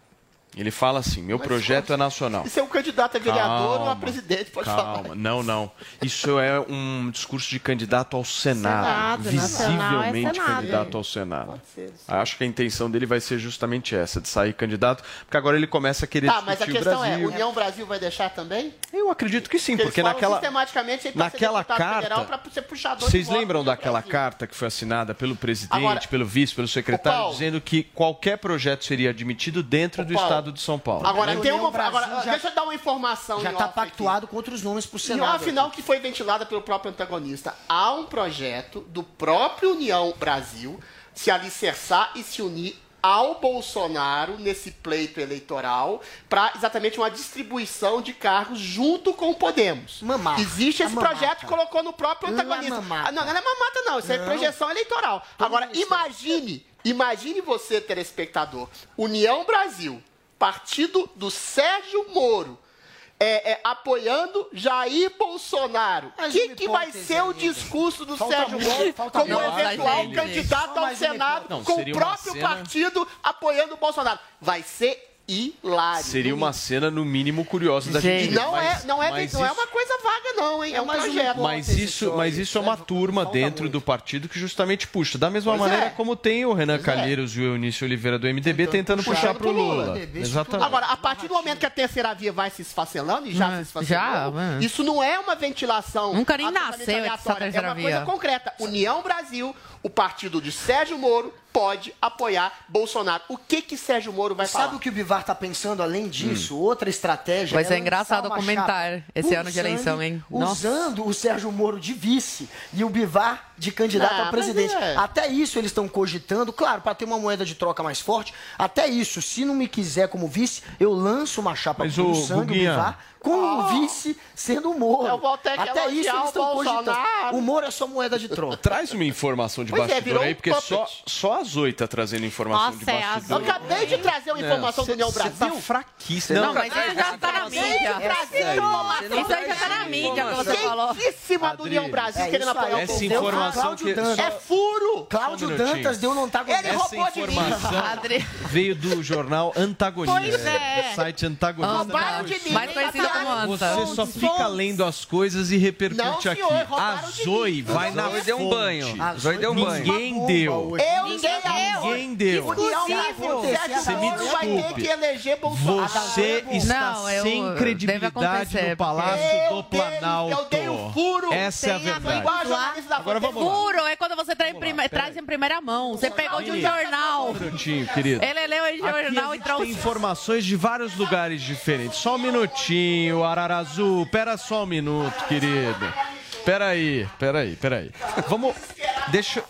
Ele fala assim: meu Mas projeto é nacional. Isso é um candidato a vereador ou a Calma, presidente, pode Calma, falar. não, não. Isso é um discurso de candidato ao Senado. Senado, nacional é visivelmente Senado. candidato ao Senado. Acho que a intenção dele vai ser justamente essa, de sair candidato, porque agora ele começa a querer Tá, mas a discutir o questão é, Brasil. União Brasil vai deixar também? Eu acredito que sim, Porque, porque naquela sistematicamente ele ser naquela carta- ser Vocês lembram daquela Brasil. carta que foi assinada pelo presidente, Agora- pelo vice, pelo secretário, Paulo. dizendo que qualquer projeto seria admitido dentro do Paulo. estado de São Paulo? Agora, tem uma, agora já- deixa eu dar uma informação Já está pactuado contra os nomes para o E Senado. afinal que foi ventilada pelo próprio antagonista. Há um projeto do próprio União Brasil se alicerçar e se unir ao Bolsonaro nesse pleito eleitoral para exatamente uma distribuição de cargos junto com o Podemos. Mamata. Existe esse mamata. projeto que colocou no próprio Não é antagonista. Ah, não, não é mamata não, isso é Não. projeção eleitoral. Agora, imagine, imagine você, telespectador, União Brasil, partido do Sérgio Moro, é, é, apoiando Jair Bolsonaro. O que, que vai ser o discurso do Falta Sérgio Moro como muito. eventual candidato ao Senado. Não, com o próprio cena- partido apoiando o Bolsonaro? Vai ser hilário. Seria uma cena, no mínimo, curiosa da gente. E ver, não, mas- é, não, é, não é uma coisa vaga, não, hein? É, um mais uma projeto. Mas isso, mas isso é uma turma dentro do partido que justamente puxa. Da mesma Pois maneira é. como tem o Renan Pois é. Calheiros e o Eunício Oliveira do MDB tentando puxar Puxando pro pro Lula. Lula. Exatamente. Agora, a partir do momento que a terceira via vai se esfacelando, e já se esfacelou, já, é. isso não é uma ventilação. Nunca nem nasceu essa aleatória, terceira É uma via. coisa concreta. União Brasil, o partido de Sérgio Moro, pode apoiar Bolsonaro. O que que Sérgio Moro vai Sabe falar? o que o Bivar está pensando além disso? Outra estratégia. Vai é ser lançar engraçado comentar esse ano de eleição, hein? Nossa. Usando o Sérgio Moro de vice e o Bivar de candidato Não, a presidente. é. Até isso eles estão cogitando, claro, para ter uma moeda de troca mais forte. Até isso, se não me quiser como vice, eu lanço uma chapa Mas, com o sangue, o Guguinha, Bivar, com o vice sendo o Moro. Eu vou ter que Até isso eles estão cogitando. O Moro é só moeda de troca. Traz uma informação de Pois é, bastidor virou aí, um porque puppet. só, só a Zoe tá trazendo informação Nossa, de é bastidor. Eu acabei de trazer uma informação do União Você tá Brasil. fraquíssimo. Não, mas isso já tá na mídia. Isso aí já tá na mídia que você falou. Quentíssima do União Brasil, É querendo apoiar o Essa Bolsonaro. informação que... É furo! Cláudio um. Dantas deu no antagonista. Ele roubou de mim. veio do jornal Antagonista. Pois é. do site Antagonista. Roubaram de mim. Mais Você só fica lendo as coisas e repercute Não, senhor, aqui. A Zoe vai na Zoe deu um banho. A Zoe deu um banho. Ninguém deu. Eu, ninguém deu. Ninguém deu. Você me Moro vai ter desculpe. que eleger Bolsonaro. Você está sem deve credibilidade acontecer, no Palácio Eu do Planalto. eu dei o furo. Essa é a verdade. Agora vamos lá. Furo é quando você traz, em primeira mão. Você pegou de um jornal. Um minutinho, querido. Ele leu em jornal e trouxe. tem informações de vários lugares diferentes. Só um minutinho, Ararazu. Pera só um minuto, querido. Pera aí, pera aí, pera aí. Vamos... Deixa...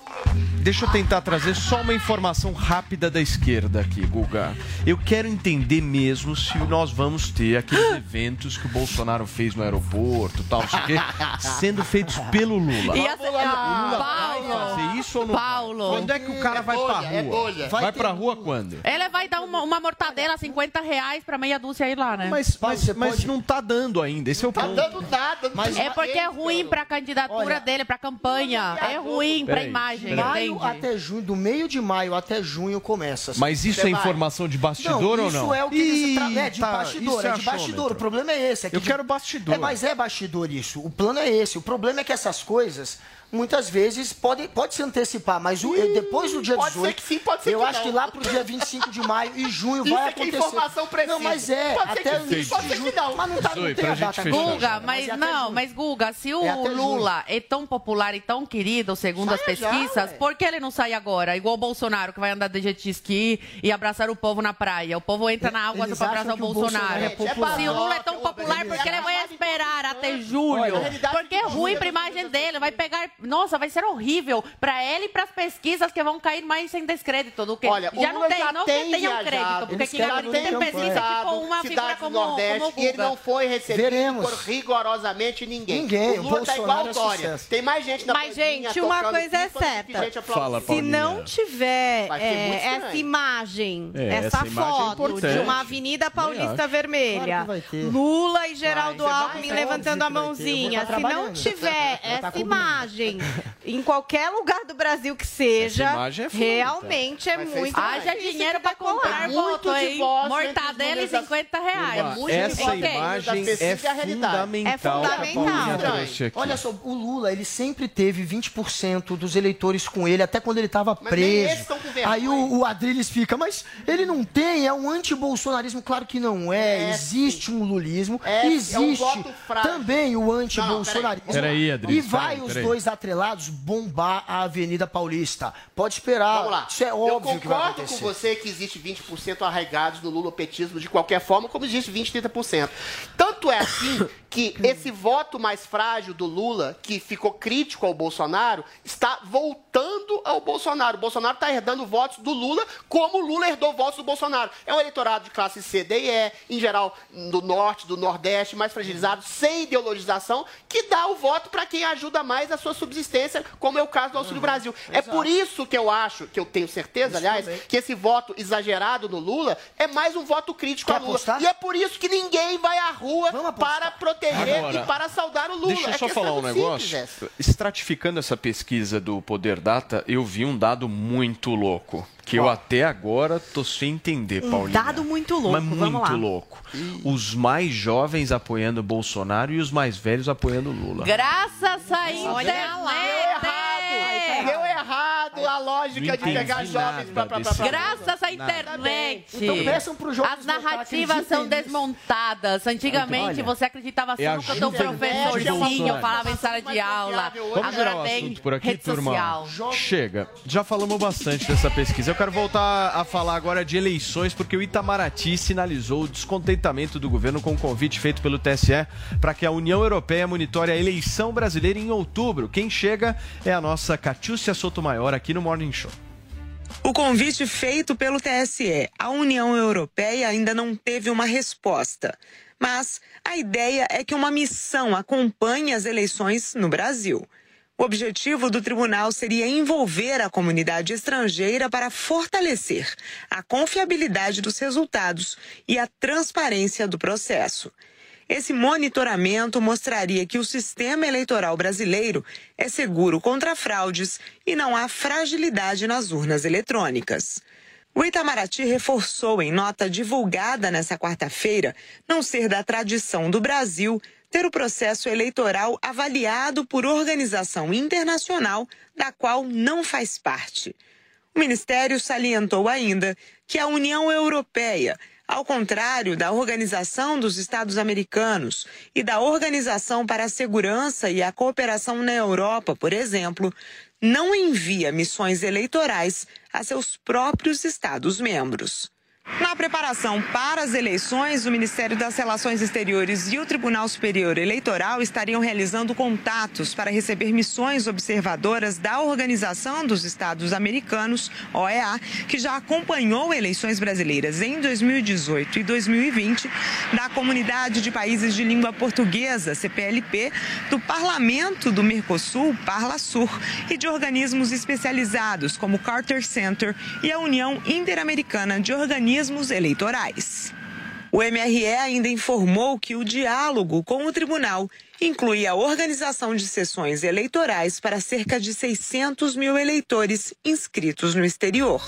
Deixa eu tentar trazer só uma informação rápida da esquerda aqui, Guga. Eu quero entender mesmo se nós vamos ter aqueles eventos que o Bolsonaro fez no aeroporto, tal, não sei o quê, sendo feitos pelo Lula. E essa... Vai Paulo. fazer isso ou não? Paulo. Quando é que o cara vai pra bolha, é rua? bolha. Vai, pra rua quando? Ele vai dar uma, uma mortadela 50 reais pra meia dúzia aí lá, né? Mas, mas, mas não tá dando ainda, esse é o Tá ponto. dando nada. não Mas É porque é ruim pra candidatura Olha, dele, pra campanha. É ruim pra Peraí, imagem, Maio até junho, do meio de maio até junho começa. assim. Mas isso é informação de bastidor ou isso não? é o que eles tra... Ih, é de tá, bastidor, isso é de bastidor. O problema é esse. É que Eu de- quero bastidor. É, mas é bastidor isso. O plano é esse. O problema é que essas coisas muitas vezes podem pode se antecipar, mas o- depois do dia pode ser 18, que sim, pode ser eu que acho não. que lá pro dia 25 de maio e junho Isso vai é que é acontecer. informação precisa. Não, mas é, Pode ser até que o sim, pode de ser que não. Mas não tá Zoe, não tem pra a data fechar. Guga, mas é até não, junho. mas Guga, se o É. Lula é tão popular e tão querido, segundo as Saia já, pesquisas, ué. por que ele não sai agora? Igual o Bolsonaro, que vai andar de jet ski e abraçar o povo na praia. O povo entra na água pra abraçar o que o Bolsonaro. Bolsonaro é. Se o Lula é tão popular, por que ele vai esperar até julho? Porque é ruim pra imagem dele. Vai pegar nossa, vai ser horrível para ele e para as pesquisas que vão cair mais em descrédito do que Olha, já o não tem, já não tem que tenham viajado, crédito, porque eles quem querem acredita em ter pesquisa é tipo uma figura como, Nordeste como e ele não foi recebido Veremos. por rigorosamente ninguém. Ninguém, O o Lula tá igual o é Dória. sucesso. Tem mais gente na Mas, gente, uma coisa é que certa. Fala, Se não tiver Vai é, essa imagem, É, essa, essa imagem é foto de uma Avenida Paulista. Vermelha, Claro que vai. Lula e Geraldo Vai, vai, Alckmin é levantando a que vai mãozinha, estar se não tiver estar essa cobrindo. Imagem em qualquer lugar do Brasil que seja, Essa imagem é realmente é ser muito. Haja dinheiro para comprar Muito voto, de voz Mortadela e números da- 50 reais. É muito Essa imagem é realidade. fundamental. É fundamental. Olha só, o Lula, ele sempre teve 20% dos eleitores com ele, até quando ele estava Mas preso. Aí o, o Adriles fica, mas ele não tem, é um anti-bolsonarismo. Claro que não é. É, existe um lulismo, É, é um existe voto frágil. também o anti-bolsonarismo. Peraí, Adriles, E vai peraí, os dois atrelados bombar a Avenida Paulista. Pode esperar. Vamos lá. Isso é Eu óbvio que vai concordo acontecer. com você que existe 20% arraigados no lulopetismo de qualquer forma, como existe 20, 30%. Tanto é assim que esse voto mais frágil do Lula, que ficou crítico ao Bolsonaro, está voltando ao Bolsonaro. O Bolsonaro está herdando votos do Lula, como o Lula herdou votos do Bolsonaro. É um eleitorado de classe C, D e E, em geral, do norte, do nordeste, mais fragilizado, sem ideologização, que dá o voto para quem ajuda mais a sua subsistência, como é o caso do Auxílio Brasil. É por isso que eu acho, que eu tenho certeza, aliás, que esse voto exagerado no Lula é mais um voto crítico Quer a Lula. apostar? E é por isso que ninguém vai à rua para proteger Agora, e para saudar o Lula. Deixa eu É só questão falar um negócio. Estratificando essa pesquisa do Poder Data, eu vi um dado muito louco. Que eu até agora tô sem entender, Um Paulinho. dado muito louco, Mas vamos muito lá. louco. Os mais jovens apoiando Bolsonaro e os mais velhos apoiando Lula. Graças a Deu internet! errado a lógica de pegar jovens pra, pra, pra, pra- Graças à Nada. internet. Então pro jovens As narrativas são desmontadas. Antigamente Olha, você acreditava é só no que juventude professorzinho falava em sala de aula. Vamos Agora o tem assunto por aqui, rede turma? social. Chega. Já falamos bastante dessa pesquisa. Eu quero voltar a falar agora de eleições, porque o Itamaraty sinalizou o descontentamento do governo com o convite feito pelo TSE para que a União Europeia monitore a eleição brasileira em outubro. Quem chega é a nossa Catiúcia Sotomayor aqui no Morning Show. O convite feito pelo TSE à União Europeia ainda não teve uma resposta. Mas a ideia é que uma missão acompanhe as eleições no Brasil. O objetivo do tribunal seria envolver a comunidade estrangeira para fortalecer a confiabilidade dos resultados e a transparência do processo. Esse monitoramento mostraria que o sistema eleitoral brasileiro é seguro contra fraudes e não há fragilidade nas urnas eletrônicas. O Itamaraty reforçou em nota divulgada nesta quarta-feira não ser da tradição do Brasil ter o processo eleitoral avaliado por organização internacional da qual não faz parte. O Ministério salientou ainda que a União Europeia, ao contrário da Organização dos Estados Americanos e da Organização para a Segurança e a Cooperação na Europa, por exemplo, não envia missões eleitorais a seus próprios Estados-membros. Na preparação para as eleições, o Ministério das Relações Exteriores e o Tribunal Superior Eleitoral estariam realizando contatos para receber missões observadoras da Organização dos Estados Americanos, OEA, que já acompanhou eleições brasileiras em 2018 e 2020, da Comunidade de Países de Língua Portuguesa, CPLP, do Parlamento do Mercosul, Parlasur, e de organismos especializados como o Carter Center e a União Interamericana de Organismos Eleitorais. O MRE ainda informou que o diálogo com o tribunal inclui a organização de sessões eleitorais para cerca de 600 mil eleitores inscritos no exterior.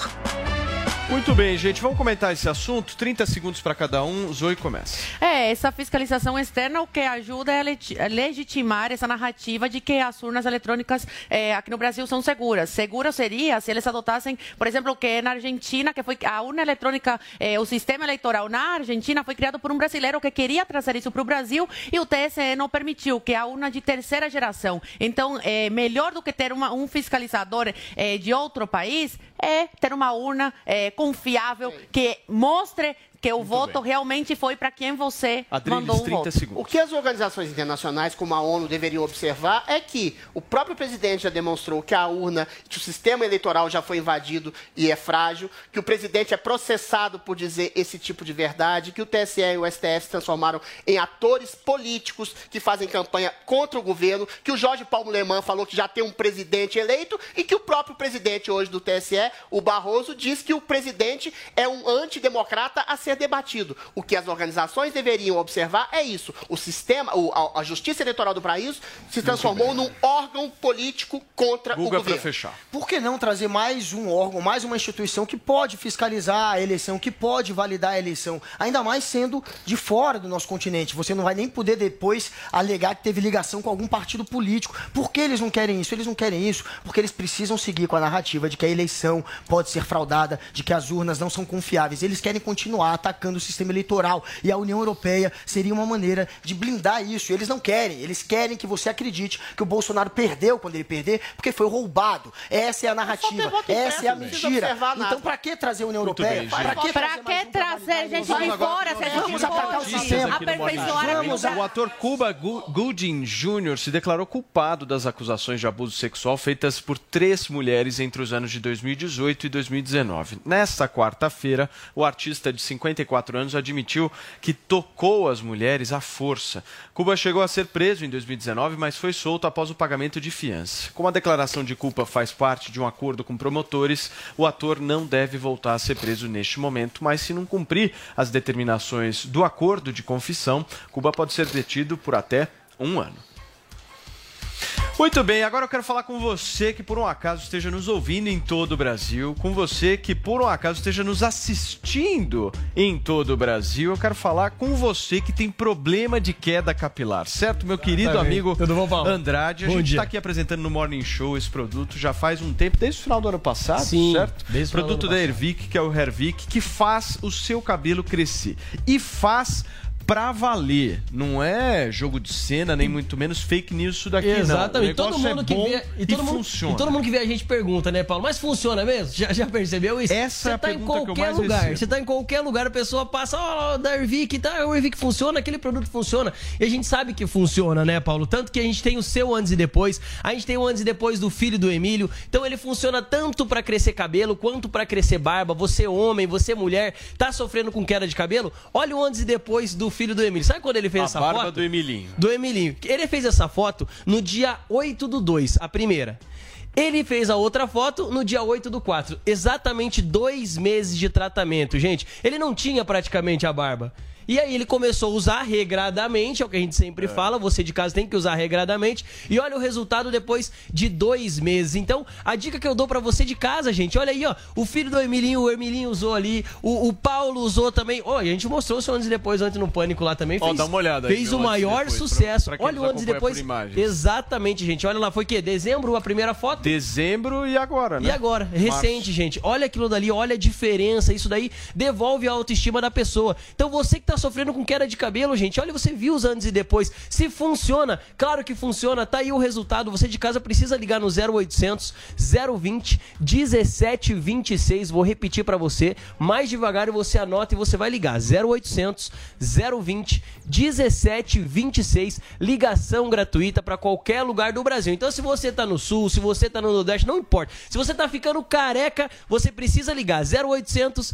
Muito bem, gente. Vamos comentar esse assunto. 30 segundos para cada um. Zoe começa. É, essa fiscalização externa o que ajuda é é legitimar essa narrativa de que as urnas eletrônicas é, aqui no Brasil são seguras. Seguro seria se eles adotassem, por exemplo, o que é na Argentina, que foi a urna eletrônica, é, o sistema eleitoral na Argentina foi criado por um brasileiro que queria trazer isso para o Brasil e o TSE não permitiu, que é a urna de terceira geração. Então, é melhor do que ter uma- um fiscalizador é, de outro país é ter uma urna é, confiável que mostre que o voto realmente foi para quem você mandou um voto. O que as organizações internacionais, como a ONU, deveriam observar é que o próprio presidente já demonstrou que a urna, que o sistema eleitoral já foi invadido e é frágil, que o presidente é processado por dizer esse tipo de verdade, que o TSE e o STF se transformaram em atores políticos que fazem campanha contra o governo, que o Jorge Paulo Leman falou que já tem um presidente eleito e que o próprio presidente hoje do TSE, o Barroso, diz que o presidente é um antidemocrata a ser debatido. O que as organizações deveriam observar é isso. O sistema, o, a, a, Justiça Eleitoral do país se transformou num órgão político contra Guga o governo. fechar. Por que não trazer mais um órgão, mais uma instituição que pode fiscalizar a eleição, que pode validar a eleição, ainda mais sendo de fora do nosso continente? Você não vai nem poder depois alegar que teve ligação com algum partido político. Por que eles não querem isso? Eles não querem isso porque eles precisam seguir com a narrativa de que a eleição pode ser fraudada, de que as urnas não são confiáveis. Eles querem continuar atacando o sistema eleitoral. E a União Europeia seria uma maneira de blindar isso. Eles não querem. Eles querem que você acredite que o Bolsonaro perdeu quando ele perder, porque foi roubado. Essa é a narrativa. Essa é a mentira. Então, para que trazer a União Europeia? Para que trazer, que trazer gente de fora? Se a gente pode aperfeiçoar O ator Cuba Gooding Jr. se declarou culpado das acusações de abuso sexual feitas por três mulheres entre os anos de 2018 e 2019. Nesta quarta-feira, o artista de 54 anos admitiu que tocou as mulheres à força. Cuba chegou a ser preso em 2019, mas foi solto após o pagamento de fiança. Como a declaração de culpa faz parte de um acordo com promotores, o ator não deve voltar a ser preso neste momento, mas se não cumprir as determinações do acordo de confissão, Cuba pode ser detido por até um ano. Muito bem, agora eu quero falar com você que por um acaso esteja nos ouvindo em todo o Brasil, com você que por um acaso esteja nos assistindo em todo o Brasil. Eu quero falar com você que tem problema de queda capilar, certo, meu querido Tá bem. amigo Tudo bom, Paulo? Andrade? A Bom gente está aqui apresentando no Morning Show esse produto já faz um tempo, desde o final do ano passado, Sim, certo? desde o produto da. Hervik, que é o Hervik, que faz o seu cabelo crescer. E faz pra valer. Não é jogo de cena, nem muito menos fake news isso daqui, Exatamente. não. O Todo mundo é que vê e todo, mundo, funciona. e todo mundo que vê a gente pergunta, né, Paulo? Mas funciona mesmo? Já, já percebeu isso? Essa é a tá em pergunta eu qualquer lugar. recebo. Você tá em qualquer lugar, a pessoa passa, ó, da Ervic, tá? O Ervic funciona, aquele produto funciona. E a gente sabe que funciona, né, Paulo? Tanto que a gente tem o seu antes e depois, a gente tem o antes e depois do filho do Emílio. Então ele funciona tanto pra crescer cabelo quanto pra crescer barba. Você homem, você mulher, tá sofrendo com queda de cabelo? Olha o antes e depois do filho do Emílio. Sabe quando ele fez A essa barba foto? do Emilinho. do Emilinho. Ele fez essa foto no dia 8 do 2, a primeira. Ele fez a outra foto no dia 8 do 4. Exatamente dois meses de tratamento, gente. Ele não tinha praticamente a barba. E aí ele começou a usar regradamente, é o que a gente sempre fala, você de casa tem que usar regradamente. E olha o resultado depois de dois meses. Então, a dica que eu dou pra você de casa, gente, olha aí, ó. O filho do Emilinho, o Emilinho usou ali, o, o Paulo usou também. Ó, e a gente mostrou o seu antes e depois, antes no Pânico lá também. Ó, Fez, dá uma olhada aí, Fez o maior depois, pra- sucesso. pra quem olha o antes e depois. Exatamente, gente. Olha lá, foi o quê? Dezembro, a primeira foto? Dezembro e agora, né? E agora? Recente, gente. Olha aquilo dali, olha a diferença. Isso daí devolve a autoestima da pessoa. Então você que tá sofrendo com queda de cabelo, gente, olha, você viu os antes e depois. Se funciona, claro que funciona. Tá aí o resultado. Você de casa precisa ligar no 0800 020 1726. Vou repetir pra você. Mais devagar você anota e você vai ligar. 0800 020 1726. Ligação gratuita pra qualquer lugar do Brasil. Então se você tá no sul, se você tá no nordeste, não importa. Se você tá ficando careca, você precisa ligar 0800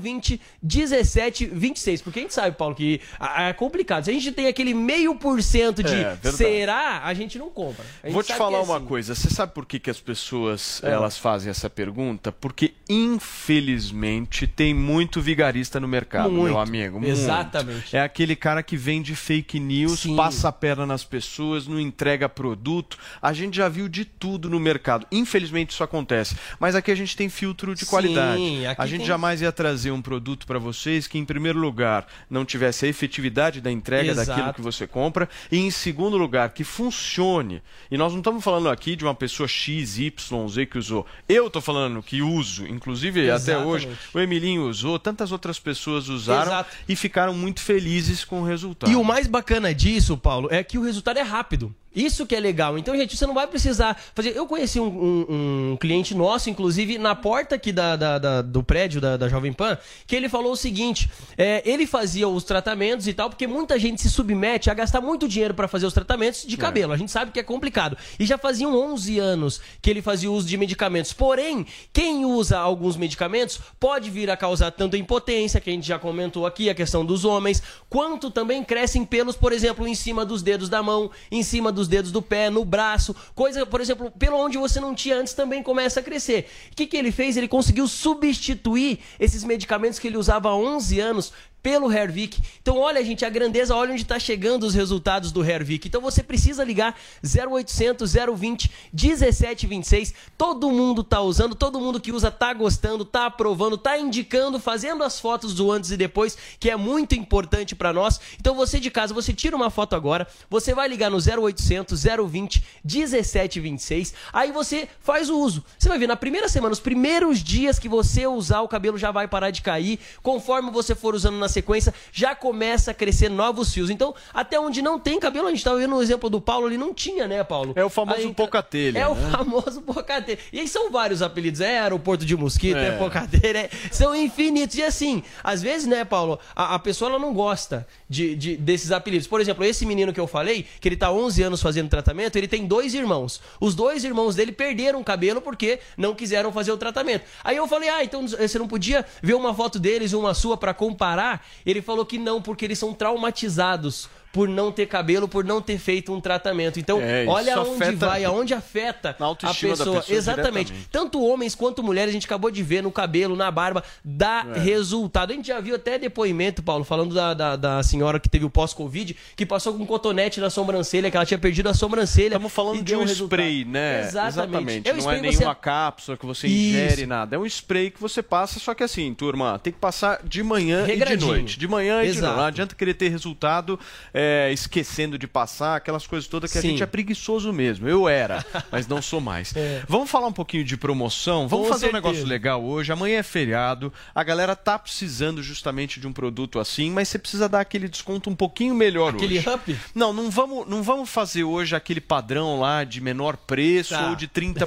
020 1726. Porque a gente sabe, Paulo, que é complicado. Se a gente tem aquele meio por cento de É, será, a gente não compra. Gente Vou te falar é uma assim. coisa. Você sabe por que, que as pessoas É. elas fazem essa pergunta? Porque, infelizmente, tem muito vigarista no mercado, Muito. meu amigo. muito. Exatamente. É aquele cara que vende fake news, passa a perna nas pessoas, não entrega produto. A gente já viu de tudo no mercado. Infelizmente, isso acontece. Mas aqui a gente tem filtro de Sim, qualidade. A gente tem- jamais ia trazer um produto para vocês que, em primeiro lugar, não tivesse a efetividade da entrega Exato. daquilo que você compra e, em segundo lugar, que funcione. E nós não estamos falando aqui de uma pessoa X, Y, Z que usou. Eu estou falando que uso, inclusive até Exatamente. hoje, o Emilinho usou, tantas outras pessoas usaram Exato. e ficaram muito felizes com o resultado. E o mais bacana disso, Paulo, é que o resultado é rápido. Isso que é legal. Então, gente, você não vai precisar fazer. Eu conheci um, um, um cliente nosso, inclusive, na porta aqui da, da, da do prédio da, da, Jovem Pan, que ele falou o seguinte: é, ele fazia os tratamentos e tal, porque muita gente se submete a gastar muito dinheiro para fazer os tratamentos de cabelo. É. A gente sabe que é complicado. E já faziam 11 anos que ele fazia uso de medicamentos. Porém, quem usa alguns medicamentos pode vir a causar tanto impotência, que a gente já comentou aqui, a questão dos homens, quanto também crescem pelos, por exemplo, em cima dos dedos da mão, em cima dos dedos do pé, no braço, coisa, por exemplo, pelo onde você não tinha antes também começa a crescer. O que, que ele fez? Ele conseguiu substituir esses medicamentos que ele usava há 11 anos pelo Hervik. Então, olha, gente, a grandeza, olha onde está chegando os resultados do Hervik. Então, você precisa ligar 0800 020 1726. Todo mundo está usando, todo mundo que usa está gostando, está aprovando, está indicando, fazendo as fotos do antes e depois, que é muito importante para nós. Então, você de casa, você tira uma foto agora, você vai ligar no 0800 020 1726. Aí você faz o uso. Você vai ver na primeira semana, os primeiros dias que você usar, o cabelo já vai parar de cair. Conforme você for usando na sequência, já começa a crescer novos fios. Então, até onde não tem cabelo, a gente estava vendo o exemplo do Paulo, ali não tinha, né, Paulo? É o famoso aí, pocatelha. É né? o famoso pocatelha. E aí são vários apelidos. É aeroporto de mosquito, é, é pocatelha, é... são infinitos. E assim, às vezes, né, Paulo, a, a pessoa ela não gosta de, de, desses apelidos. Por exemplo, esse menino que eu falei, que ele tá 11 anos fazendo tratamento, ele tem dois irmãos. Os dois irmãos dele perderam o cabelo porque não quiseram fazer o tratamento. Aí eu falei, ah, então você não podia ver uma foto deles e uma sua para comparar? Ele falou que não, porque eles são traumatizados por não ter cabelo, por não ter feito um tratamento. Então, é, olha aonde vai, aonde afeta a pessoa. pessoa. Exatamente. Tanto homens quanto mulheres, a gente acabou de ver no cabelo, na barba, dá é. resultado. A gente já viu até depoimento, Paulo, falando da, da, da senhora que teve o pós-Covid, que passou com um cotonete na sobrancelha, que ela tinha perdido a sobrancelha. Estamos falando de um, um spray, né? Exatamente. Exatamente. É um não é nenhuma você... cápsula que você ingere Isso. nada. É um spray que você passa, só que assim, turma, tem que passar de manhã e de noite. De manhã Exato. e de noite. Não adianta querer ter resultado. É, é, esquecendo de passar, aquelas coisas todas que Sim. a gente é preguiçoso mesmo. Eu era, mas não sou mais. É. Vamos falar um pouquinho de promoção? Vamos Com fazer certeza. um negócio legal hoje. Amanhã é feriado, a galera tá precisando justamente de um produto assim, mas você precisa dar aquele desconto um pouquinho melhor aquele hoje. up? Não, não vamos, não vamos fazer hoje aquele padrão lá de menor preço tá. ou de 30%.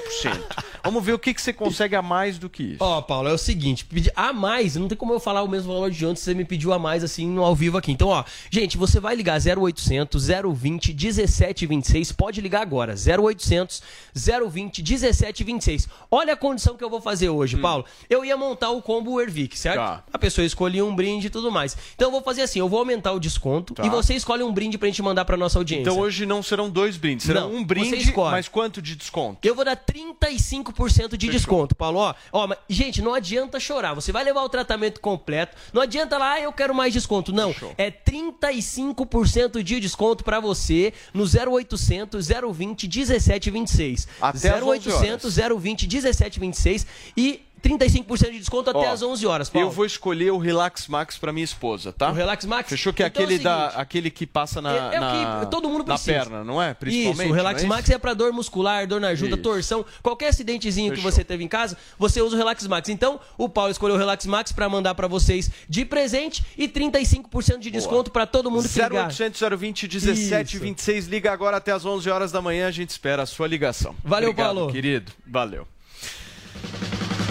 vamos ver o que, que você consegue a mais do que isso. Ó, oh, Paulo, é o seguinte, pedir a mais, não tem como eu falar o mesmo valor de ontem se você me pediu a mais assim no ao vivo aqui. Então, ó, gente, você vai ligar 0800 0800 020 1726. Pode ligar agora. 0800 020 1726. Olha a condição que eu vou fazer hoje, hum. Paulo. Eu ia montar o combo Ervic, certo? Tá. A pessoa escolhia um brinde e tudo mais. Então eu vou fazer assim, eu vou aumentar o desconto tá. e você escolhe um brinde pra gente mandar pra nossa audiência. Então hoje não serão dois brindes, serão não, um brinde, mas quanto de desconto? Eu vou dar 35% de Fechou. desconto, Paulo. Ó, ó, mas, gente, não adianta chorar. Você vai levar o tratamento completo. Não adianta lá, ah, eu quero mais desconto. Não, Fechou. é 35% de desconto para você no 0800 020 1726. Até 0800 020 1726 e 35% de desconto até Ó, as 11 horas, Paulo. Eu vou escolher o Relax Max para minha esposa, tá? O Relax Max? Fechou que é então aquele, é da, aquele que passa na, é, é na, que todo mundo precisa. na perna, não é? Principalmente, Isso, o Relax é Max é para dor muscular, dor na ajuda, torção, qualquer acidentezinho Fechou. que você teve em casa, você usa o Relax Max. Então, o Paulo escolheu o Relax Max para mandar para vocês de presente e 35% de desconto para todo mundo que 0800 020 1726, liga agora até as 11 horas da manhã, a gente espera a sua ligação. Valeu, Obrigado, Paulo. querido. Valeu.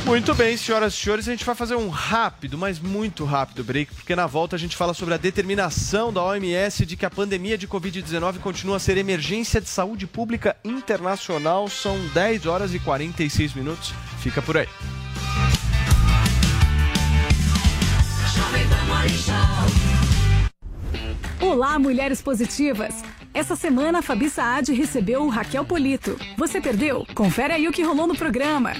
Muito bem, senhoras e senhores, a gente vai fazer um rápido, mas muito rápido break, porque na volta a gente fala sobre a determinação da OMS de que a pandemia de Covid-19 continua a ser emergência de saúde pública internacional. São 10 horas e 46 minutos. Fica por aí. Olá, mulheres positivas! Essa semana a Fabi Saad recebeu o Raquel Polito. Você perdeu? Confere aí o que rolou no programa.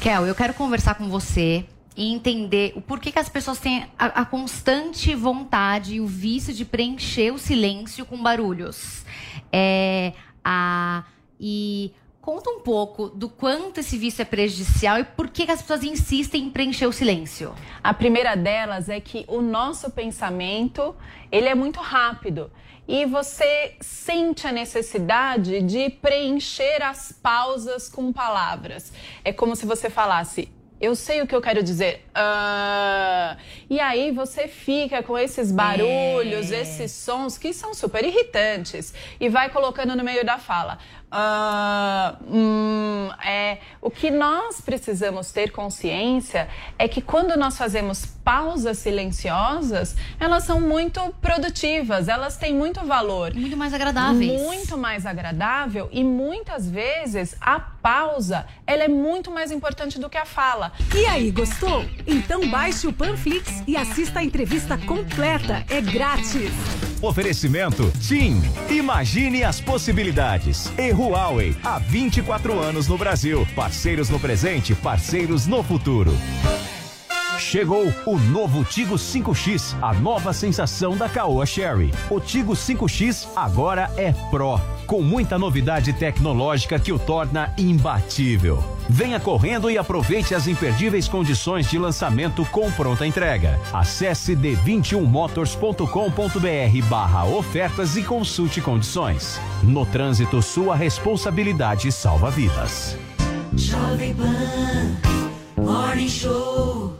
Kel, eu quero conversar com você e entender o porquê que as pessoas têm a, a, constante vontade e o vício de preencher o silêncio com barulhos. É, a, e conta um pouco do quanto esse vício é prejudicial e por que, que as pessoas insistem em preencher o silêncio. A primeira delas é que o nosso pensamento ele é muito rápido e você sente a necessidade de preencher as pausas com palavras. É como se você falasse: Eu sei o que eu quero dizer. Ah, e aí você fica com esses barulhos, É. esses sons que são super irritantes e vai colocando no meio da fala. Ah, hum, é, o que nós precisamos ter consciência é que quando nós fazemos pausas silenciosas, elas são muito produtivas, elas têm muito valor. Muito mais agradáveis. Muito mais agradável e muitas vezes a pausa ela é muito mais importante do que a fala. E aí, gostou? Então baixe o Panflix e assista a entrevista completa. É grátis. Oferecimento TIM. Imagine as possibilidades. E Huawei, há 24 anos no Brasil. Parceiros no presente, parceiros no futuro. Chegou o novo Tigo 5X, a nova sensação da Caoa Sherry. O Tigo 5X agora é Pro, com muita novidade tecnológica que o torna imbatível. Venha correndo e aproveite as imperdíveis condições de lançamento com pronta entrega. Acesse d21motors.com.br barra ofertas e consulte condições. No trânsito, sua responsabilidade salva vidas. Jovem Pan Morning Show.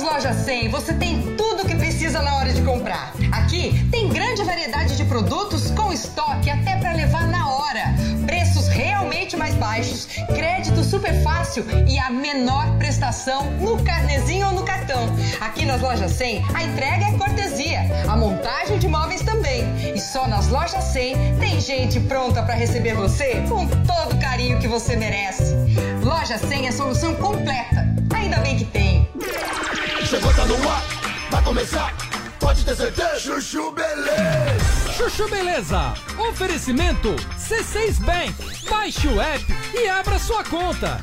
Nas lojas 100 você tem tudo o que precisa na hora de comprar. Aqui tem grande variedade de produtos com estoque até para levar na hora. Preços realmente mais baixos, crédito super fácil e a menor prestação no carnezinho ou no cartão. Aqui nas lojas 100 a entrega é cortesia, a montagem de móveis também. E só nas lojas 100 tem gente pronta para receber você com todo o carinho que você merece. Loja 100 é solução completa. Ainda bem que tem. Chegou, tá no ar, vai começar. Pode ter certeza. Chuchu Beleza. Chuchu Beleza. Oferecimento C6 Bank. Baixe o app e abra sua conta.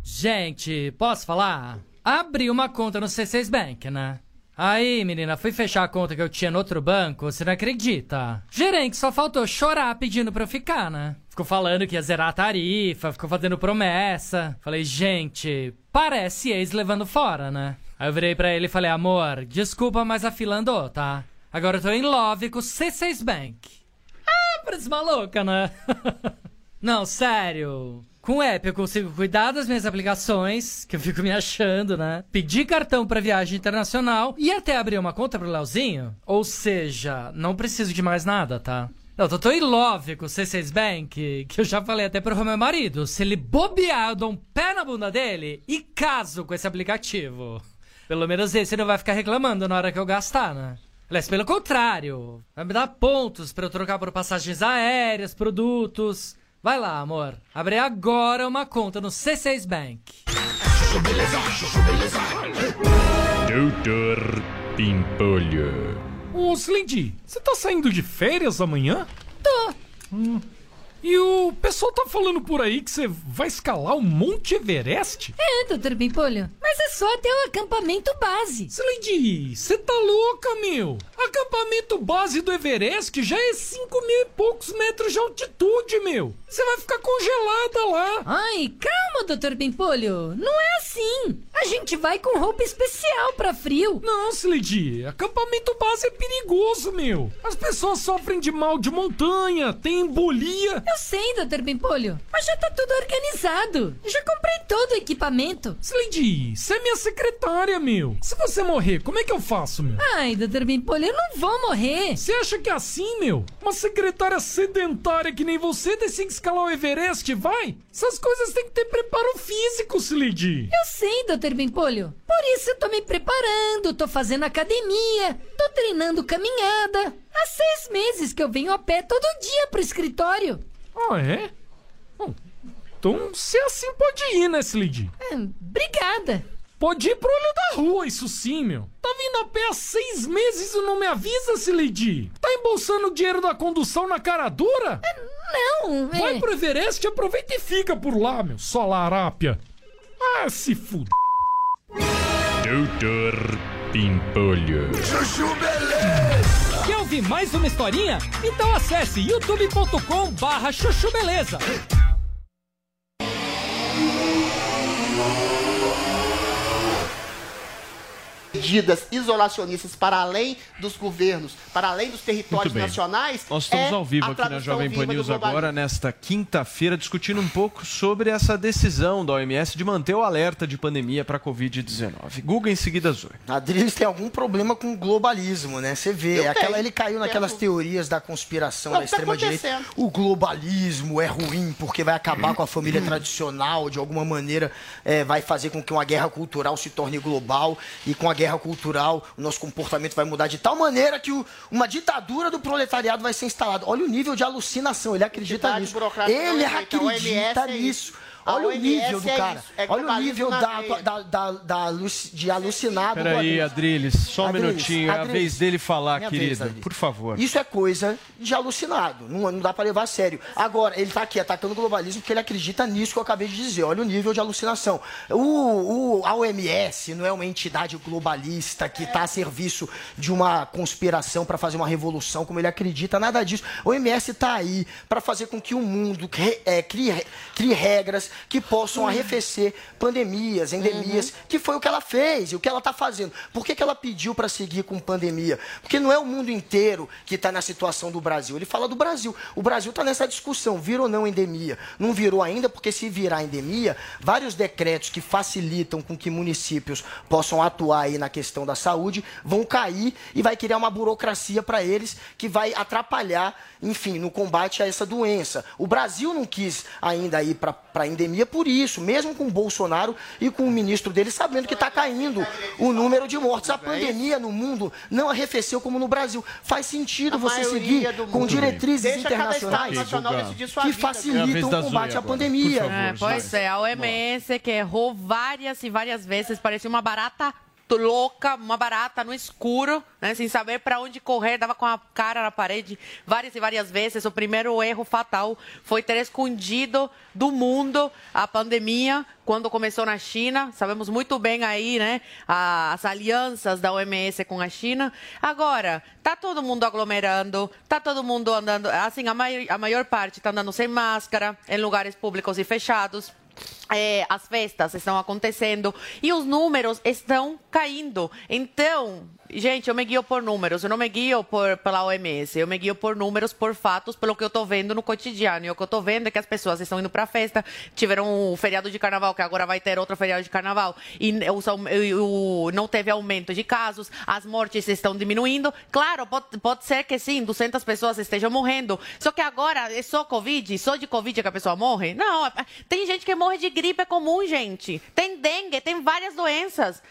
Gente, posso falar? Abri uma conta no C6 Bank, né? Aí, menina, fui fechar a conta que eu tinha no outro banco, você não acredita? Gerente só faltou chorar pedindo pra eu ficar, né? Ficou falando que ia zerar a tarifa, ficou fazendo promessa. Falei, gente, parece ex levando fora, né? Aí eu virei pra ele e falei, amor, desculpa, mas a fila andou, tá? Agora eu tô em love com o C6 Bank. Ah, parece maluca, né? Não, sério. Com o app eu consigo cuidar das minhas aplicações, que eu fico me achando, né? Pedir cartão pra viagem internacional e até abrir uma conta pro Leozinho. Ou seja, não preciso de mais nada, tá? Não, eu tô em love com o C6 Bank, que eu já falei até pro meu marido. Se ele bobear, eu dou um pé na bunda dele e caso com esse aplicativo. Pelo menos esse não vai ficar reclamando na hora que eu gastar, né? Aliás, pelo contrário, vai me dar pontos pra eu trocar por passagens aéreas, produtos. Vai lá, amor. Abre agora uma conta no C6 Bank. Doutor Pimpolho. Ô, Slendy, você tá saindo de férias amanhã? Tô. Hum. E o pessoal tá falando por aí que você vai escalar o Monte Everest? É, doutor Pimpolho, mas é só até o acampamento base. Slendy, você tá louca, meu? Acampamento base do Everest já é 5 mil e poucos metros de altitude, meu. Você vai ficar congelada lá. Ai, calma, doutor Pimpolho. Não é assim. A gente vai com roupa especial pra frio. Não, Slendy, acampamento base é perigoso, meu. As pessoas sofrem de mal de montanha, tem embolia. Eu sei, doutor Pimpolho, mas já tá tudo organizado. Eu já comprei todo o equipamento. Slendy, você é minha secretária, meu. Se você morrer, como é que eu faço, meu? Ai, doutor Pimpolho, eu não vou morrer. Você acha que é assim, meu? Uma secretária sedentária que nem você decide escalar o Everest, vai? Essas coisas têm que ter preparo físico, Slendy. Eu sei, doutor Pimpolho. Por isso eu tô me preparando, tô fazendo academia, tô treinando caminhada. Há seis meses que eu venho a pé todo dia pro escritório. Ah, é? Bom, então, se é assim, pode ir, né, Slendy? É, obrigada. Pode ir pro olho da rua, isso sim, meu. Tá vindo a pé há seis meses e não me avisa, Lady? Tá embolsando o dinheiro da condução na cara dura? Não, é... Vai pro Everest, aproveita e fica por lá, meu. Só larápia. Ah, se fuder. Doutor Pimpolho. Chuchu Beleza! Quer ouvir mais uma historinha? Então acesse youtube.com barra chuchu beleza. Medidas isolacionistas para além dos governos, para além dos territórios nacionais. Nós estamos é ao vivo aqui na Jovem Pan News agora, nesta quinta-feira, discutindo um pouco sobre essa decisão da OMS de manter o alerta de pandemia para a Covid-19. Google em seguida, Zoe. Adriles tem algum problema com o globalismo, né? Você vê, Eu aquela, tenho. ele caiu naquelas teorias da conspiração Não, da tá extrema-direita. O globalismo é ruim porque vai acabar com a família tradicional, de alguma maneira é, vai fazer com que uma guerra cultural se torne global e com a guerra cultural o nosso comportamento vai mudar de tal maneira que o- uma ditadura do proletariado vai ser instalada. Olha o nível de alucinação, ele acredita Entidade nisso. Ele. A OMS acredita é nisso. Olha o nível do é cara. É Olha o nível da, da, da, da de alucinado. do Peraí, Adriles. Só um Adriles, minutinho. É a vez dele falar. Adriles. Por favor. Isso é coisa de alucinado. Não, não dá pra levar a sério. Agora, ele tá aqui atacando o globalismo porque ele acredita nisso que eu acabei de dizer. Olha o nível de alucinação. O, o, a OMS não é uma entidade globalista que está a serviço de uma conspiração para fazer uma revolução, como ele acredita, nada disso. A OMS está aí para fazer com que o mundo crie, é, crie, crie regras que possam arrefecer pandemias, endemias, que foi o que ela fez e o que ela está fazendo. Por que, que ela pediu para seguir com pandemia? Porque não é o mundo inteiro que está na situação do Brasil. Ele fala do Brasil. O Brasil está nessa discussão, vira ou não endemia. Não virou ainda, porque se virar endemia, vários decretos que facilitam com que municípios possam atuar aí na questão da saúde vão cair e vai criar uma burocracia para eles que vai atrapalhar, enfim, no combate a essa doença. O Brasil não quis ainda ir para a endemia por isso, mesmo com o Bolsonaro e com o ministro dele sabendo que está caindo o número de mortes. A pandemia no mundo não arrefeceu como no Brasil. Faz sentido A você seguir com diretrizes internacionais que. É vez facilitam o combate à pandemia. É, pois é, a OMS que errou várias e várias vezes, parecia uma barata louca, uma barata no escuro, né, sem saber para onde correr, dava com a cara na parede várias e várias vezes. O primeiro erro fatal foi ter escondido do mundo a pandemia quando começou na China. Sabemos muito bem aí, né, as alianças da OMS com a China. Agora, tá todo mundo aglomerando, tá todo mundo andando, assim, a maior, a maior parte está andando sem máscara em lugares públicos e fechados. É, as festas estão acontecendo e os números estão caindo. Então, gente, eu me guio por números, eu não me guio por, pela OMS, eu me guio por números, por fatos, pelo que eu estou vendo no cotidiano. E o que eu estou vendo é que as pessoas estão indo para festa, tiveram o feriado de carnaval, que agora vai ter outro feriado de carnaval, e o, não teve aumento de casos, as mortes estão diminuindo. Claro, pode, pode ser que sim, 200 pessoas estejam morrendo. Só que agora é só Covid, só de Covid que a pessoa morre? Não, tem gente que morre de gripe comum, gente. Tem dengue, tem várias doenças.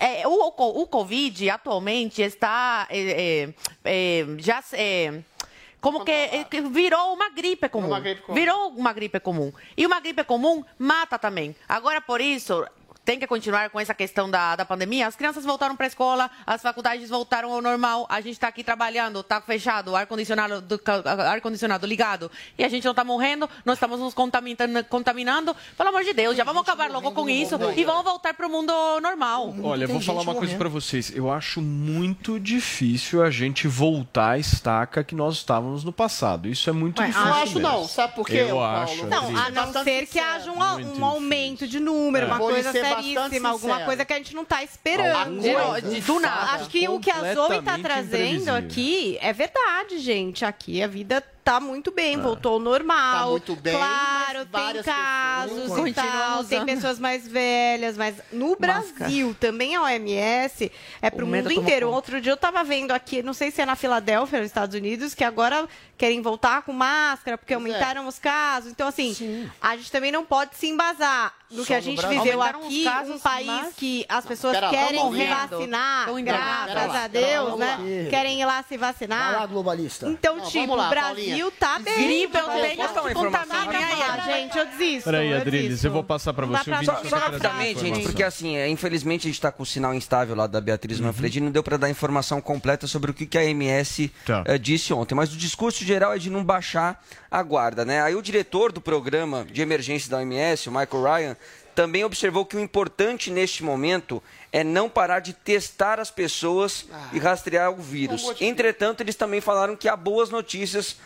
É, o, o, o Covid atualmente está é, é, é, já é, como que é, que virou uma gripe comum. Uma gripe comum. Virou uma gripe comum. E uma gripe comum mata também. Agora, por isso, tem que continuar com essa questão da, da pandemia. As crianças voltaram para a escola, as faculdades voltaram ao normal. A gente está aqui trabalhando, está fechado, o ar-condicionado do- ar-condicionado ligado. E a gente não está morrendo, nós estamos nos contaminando, contaminando. Pelo amor de Deus, já vamos acabar logo com isso e vamos voltar para o mundo normal. Olha, eu vou falar uma coisa pra vocês. Eu acho muito difícil a gente voltar à estaca que nós estávamos no passado. Isso é muito Ué, difícil. não acho mesmo. não. Sabe por quê, Eu Paulo? acho. Não, a não ser que haja um, um aumento de número, É. uma coisa bastante seríssima, alguma coisa que a gente não está esperando. De- do nada. Acho que o que a Zoe está trazendo aqui é verdade, gente. Aqui a vida tá muito bem, voltou ao normal. Tá muito bem, Claro, tem casos pessoas e tal, continuam tem pessoas mais velhas, mas no Brasil, também a OMS é para o mundo inteiro. Outro dia eu tava vendo aqui, não sei se é na Filadélfia, nos Estados Unidos, que agora querem voltar com máscara porque Pois é. aumentaram os casos. Então, assim, a gente também não pode se embasar no Só que a gente Brasil. viveu Aumentaram aqui, casos, um país mas- que as pessoas lá, querem se vacinar, graças lá, a lá, Deus, né? lá. Querem ir lá se Vai lá, vacinar. globalista. Então, Não, tipo, lá, o Brasil tá bem. Gripe, se informação. contamina, aí. Gente, eu desisto. Peraí, Adriles, eu vou passar dá você o vídeo. Só rapidamente, gente, porque assim, é, infelizmente a gente está com o sinal instável lá da Beatriz Manfredi, não deu para dar informação completa sobre o que, que a MS Tá. eh, disse ontem. Mas o discurso geral é de não baixar a guarda, né? Aí o diretor do programa de emergência da OMS, o Michael Ryan, também observou que o importante neste momento é não parar de testar as pessoas e rastrear o vírus. Entretanto, eles também falaram que há boas notícias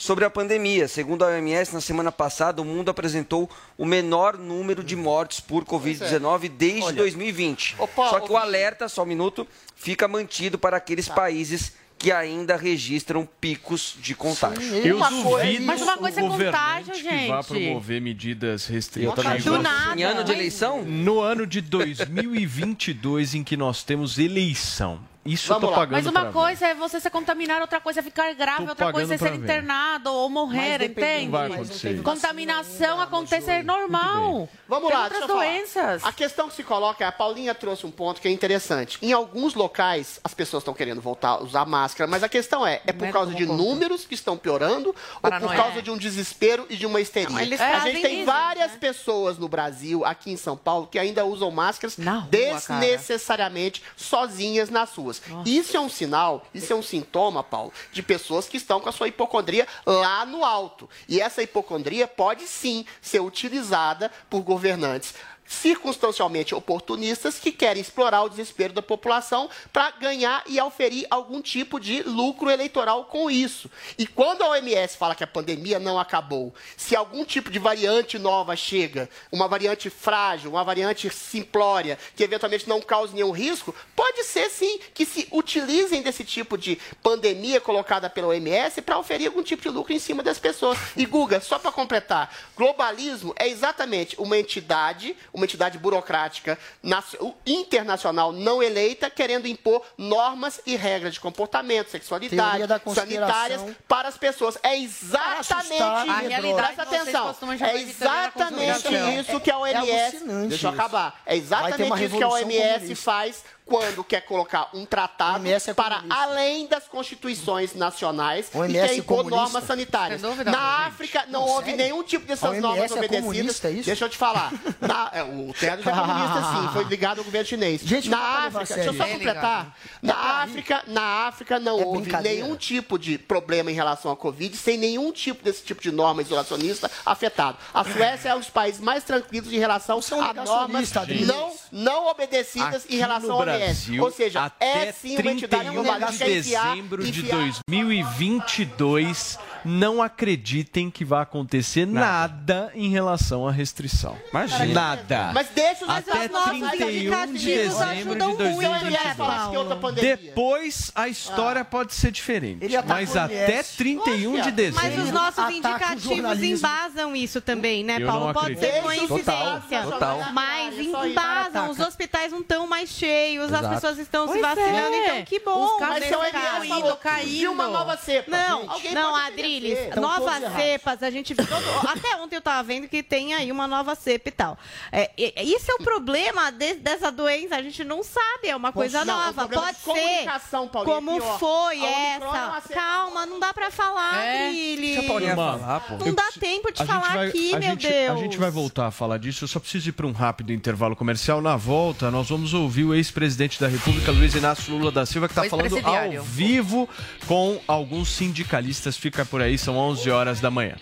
sobre a pandemia. Segundo a OMS, na semana passada, o mundo apresentou o menor número de mortes por Covid-19 desde Olha, 2020. Opa, Só que o alerta, só um minuto, fica mantido para aqueles países que ainda registram picos de contágio. Eu duvido Mas uma coisa o é contágio, governante que vá gente. promover medidas restritivas. Do nada. Em ano de eleição? No ano de 2022, em que nós temos eleição. Isso eu tô pagando Mas uma pra ver. coisa é você se contaminar, outra coisa é ficar grave, Tô outra coisa é ser internado ou morrer, entende? Não vai acontecer. Contaminação acontece é normal. Vamos Tem lá, outras doenças. A questão que se coloca, a Paulinha trouxe um ponto que é interessante. Em alguns locais, as pessoas estão querendo voltar a usar máscara, mas a questão é, é por Primeiro causa de conta. números que estão piorando ou por causa de um desespero e de uma histeria? Não, eles a gente tem isso, várias pessoas no Brasil, aqui em São Paulo, que ainda usam máscaras desnecessariamente sozinhas nas ruas. Isso é um sinal, isso é um sintoma, Paulo, de pessoas que estão com a sua hipocondria lá no alto. E essa hipocondria pode sim ser utilizada por governantes circunstancialmente oportunistas que querem explorar o desespero da população para ganhar e auferir algum tipo de lucro eleitoral com isso. E quando a OMS fala que a pandemia não acabou, se algum tipo de variante nova chega, uma variante frágil, uma variante simplória, que eventualmente não cause nenhum risco, pode ser sim que se utilizem desse tipo de pandemia colocada pela OMS para oferir algum tipo de lucro em cima das pessoas. E Guga, só para completar, globalismo é exatamente uma entidade, uma entidade burocrática naci- internacional não eleita querendo impor normas e regras de comportamento, sexualidade, sanitárias para as pessoas. É exatamente isso. A realidade Presta atenção. É teoria da exatamente isso que a É OMS. alucinante deixa eu isso. acabar. É exatamente uma isso que a OMS comunista. faz quando quer colocar um tratado é para comunista. além das constituições nacionais e quer impor comunista. normas sanitárias. Dúvida, Na. África não, Não, houve sério? nenhum tipo A dessas normas é obedecidas. comunista, é isso? Deixa eu te falar. Na- é, o Tedros é comunista, sim. Foi ligado ao governo chinês. Gente, na África, deixa eu só. É completar. Na África, na África não É houve nenhum tipo de problema em relação à Covid, sem nenhum tipo desse tipo de norma isolacionista afetado. A Suécia é um dos países mais tranquilos em relação é a normas não, não obedecidas Aqui em relação ao. Brasil, Ou seja, até é sim uma entidade 31 global de dezembro de enfiar- 2022, não acreditem que vai acontecer nada, em relação à restrição. Imagina. Nada. Mas deixa os Até nossos 31 de indicativos dezembro de ajudam muito. O 2022. OMS falasse que é. Depois a história pode ser diferente. Mas até OMS. 31 de dezembro. Mas os nossos indicativos embasam isso também, né, Paulo? não Pode ser coincidência. Total, total. Mas É embasam, os hospitais não estão mais cheios, as Exato. pessoas estão se Pois vacinando, é. então que bom. Os casos Mas nesse se o caso. OMS falou que viu uma nova cepa. Não, gente, alguém não, Adriles. Estão novas cepas, a gente. todo- até ontem eu tava vendo que tem aí uma nova cepa e tal. É, e- isso é o problema de- dessa doença, a gente não sabe, é uma coisa Não, o nova. Pode de ser. comunicação, Paulinha, é Como pior. foi é essa? Calma, não dá pra falar, É. Adriles. Deixa a Paulinha Irmã, falar, pô. Não dá tempo de falar vai- aqui, meu gente, Deus. A gente vai voltar a falar disso. Eu só preciso ir para um rápido intervalo comercial. Na volta, nós vamos ouvir o ex-presidente da República, Luiz Inácio Lula da Silva, que está falando ao vivo com alguns sindicalistas. Fica por aí, são 11 horas da manhã.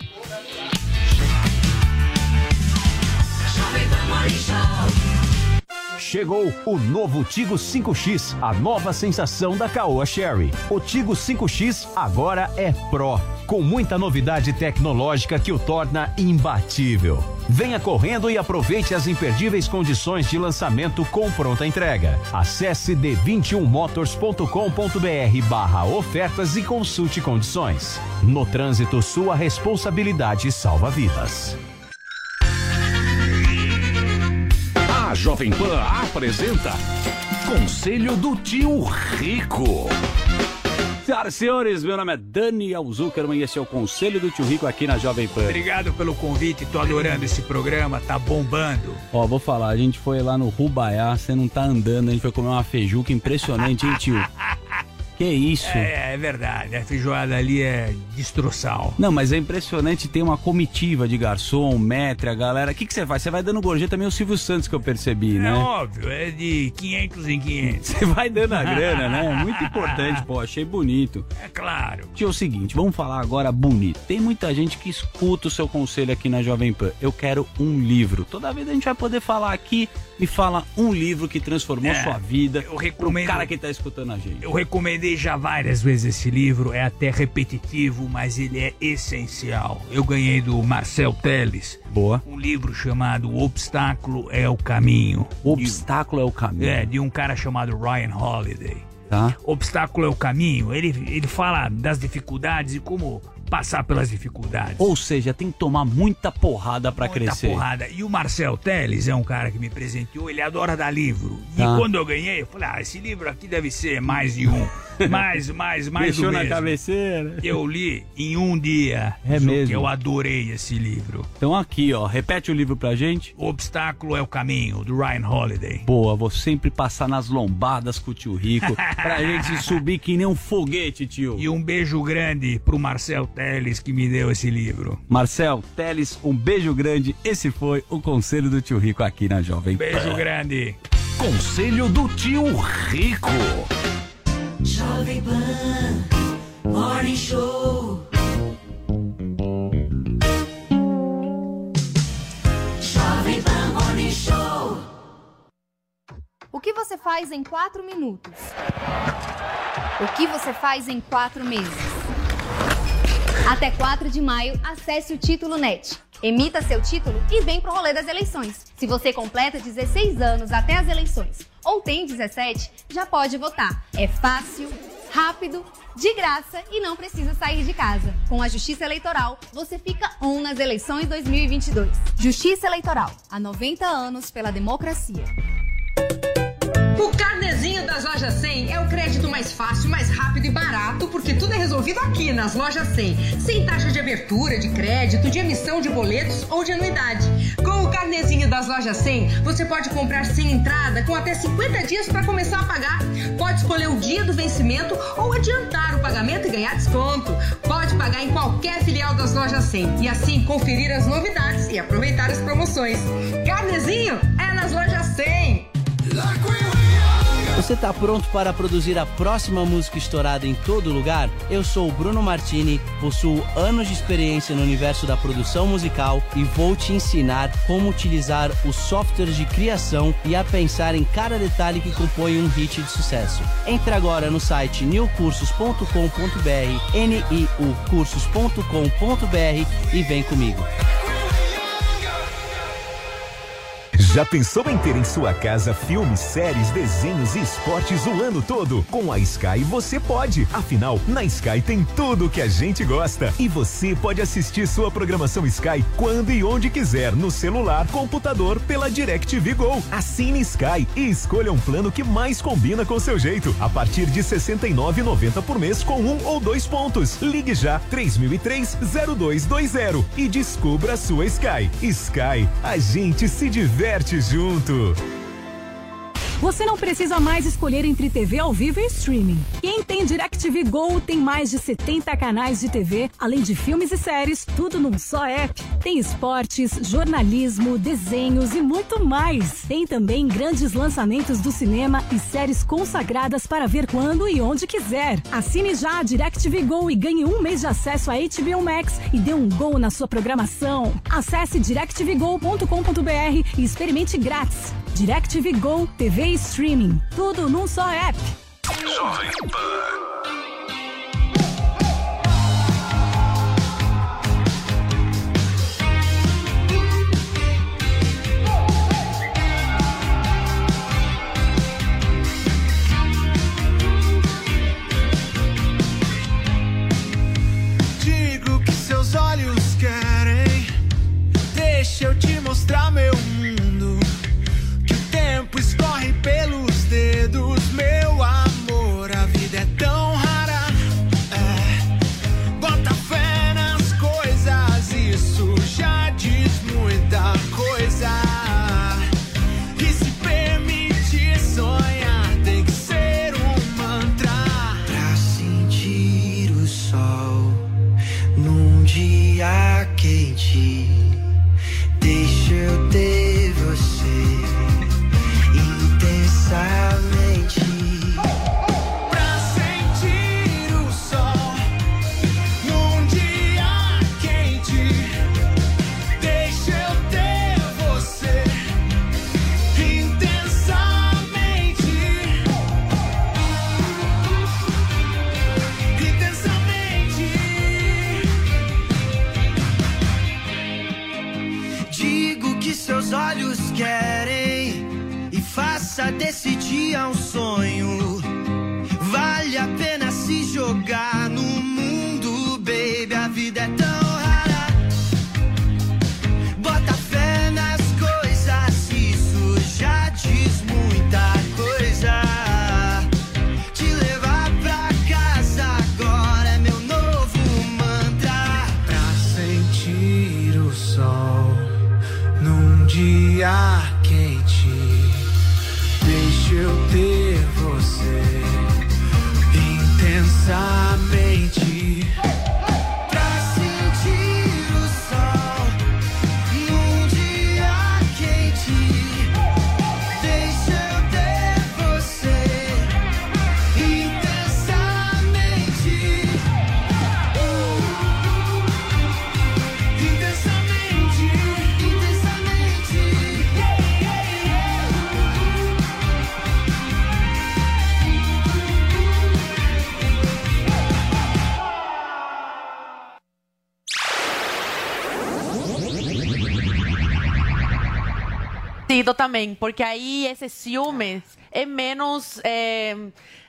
Chegou o novo Tigo 5X, a nova sensação da Caoa Sherry. O Tigo 5X agora é Pro, com muita novidade tecnológica que o torna imbatível. Venha correndo e aproveite as imperdíveis condições de lançamento com pronta entrega. Acesse d21motors.com.br barra ofertas e consulte condições. No trânsito, sua responsabilidade salva vidas. A Jovem Pan apresenta Conselho do Tio Rico. Senhoras e senhores, meu nome é Daniel Zuckerman e esse é o Conselho do Tio Rico aqui na Jovem Pan. Obrigado pelo convite, tô adorando esse programa, tá bombando. Ó, vou falar, a gente foi lá no Rubaiá, você não tá andando, a gente foi comer uma feijuca impressionante, hein, tio? Que isso? É, é verdade, a feijoada ali é destroçal. Não, mas é impressionante, tem uma comitiva de garçom, metre, a galera. O que que você faz? Você vai dando gorjeta também o Silvio Santos que eu percebi, É né? óbvio, é de 500 em 500. Você vai dando a grana, né? Muito importante, pô, achei bonito. É claro. Tio, é o seguinte, vamos falar agora bonito. Tem muita gente que escuta o seu conselho aqui na Jovem Pan. Eu quero um livro. Toda vez a gente vai poder falar aqui, me fala um livro que transformou É, sua vida. eu recomendo- O cara que tá escutando a gente. Eu recomendei já várias vezes esse livro, é até repetitivo, mas ele é essencial. Eu ganhei do Marcel Teles. Boa. Um livro chamado O Obstáculo é o Caminho. O Obstáculo é o Caminho. É, de um cara chamado Ryan Holiday. Tá. Obstáculo é o caminho. Ele, ele fala das dificuldades e como passar pelas dificuldades. Ou seja, tem que tomar muita porrada pra Muita crescer. porrada. E o Marcel Teles é um cara que me presenteou, ele adora dar livro. E Tá. quando eu ganhei, eu falei, ah, esse livro aqui deve ser mais de um. mais, mais, mais Mexeu do na mesmo. cabeceira. Eu li em um dia. É mesmo? que eu adorei esse livro. Então aqui, ó, repete o livro pra gente. O Obstáculo é o Caminho, do Ryan Holiday. Boa, vou sempre passar nas lombadas com o tio Rico pra gente subir que nem um foguete, tio. E um beijo grande pro Marcel Teles que me deu esse livro. Marcel, Teles, um beijo grande. Esse foi o conselho do tio Rico aqui na Jovem Pan. Beijo grande. Conselho do tio Rico. Jovem Pan Morning Show. Jovem Pan Morning Show. O que você faz em quatro minutos? O que você faz em quatro meses? Até 4 de maio, acesse o Título Net. Emita seu título e vem pro rolê das eleições. Se você completa 16 anos até as eleições ou tem 17, já pode votar. É fácil, rápido, de graça e não precisa sair de casa. Com a Justiça Eleitoral, você fica on nas eleições 2022. Justiça Eleitoral, há 90 anos pela democracia. O carnezinho das lojas 100 é o crédito mais fácil, mais rápido e barato, porque tudo é resolvido aqui nas lojas 100, sem taxa de abertura, de crédito, de emissão de boletos ou de anuidade. Com o carnezinho das lojas 100, você pode comprar sem entrada com até 50 dias para começar a pagar. Pode escolher o dia do vencimento ou adiantar o pagamento e ganhar desconto. Pode pagar em qualquer filial das lojas 100 e assim conferir as novidades e aproveitar as promoções. Carnezinho é nas lojas 100. Você tá pronto para produzir a próxima música estourada em todo lugar? Eu sou o Bruno Martini, possuo anos de experiência no universo da produção musical e vou te ensinar como utilizar os softwares de criação e a pensar em cada detalhe que compõe um hit de sucesso. Entre agora no site newcursos.com.br, niucursos.com.br e vem comigo. Já pensou em ter em sua casa filmes, séries, desenhos e esportes o ano todo? Com a Sky você pode. Afinal, na Sky tem tudo o que a gente gosta. E você pode assistir sua programação Sky quando e onde quiser, no celular, computador, pela DirecTV Go. Assine Sky e escolha um plano que mais combina com seu jeito. A partir de R$ 69,90 por mês com um ou dois pontos. Ligue já 3003-0220 e descubra a sua Sky. Sky, a gente se diverte junto. Você não precisa mais escolher entre TV ao vivo e streaming. Quem tem DirecTV Go tem mais de 70 canais de TV, além de filmes e séries, tudo num só app. Tem esportes, jornalismo, desenhos e muito mais. Tem também grandes lançamentos do cinema e séries consagradas para ver quando e onde quiser. Assine já a DirecTV Go e ganhe um mês de acesso a HBO Max e dê um gol na sua programação. Acesse directvgo.com.br e experimente grátis. DirecTV Go, TV e streaming. Tudo num só app. Jovem Pan. Digo o que seus olhos querem. Deixa eu te mostrar meu mundo. Se jogar também, porque aí esse ciúmes é menos é,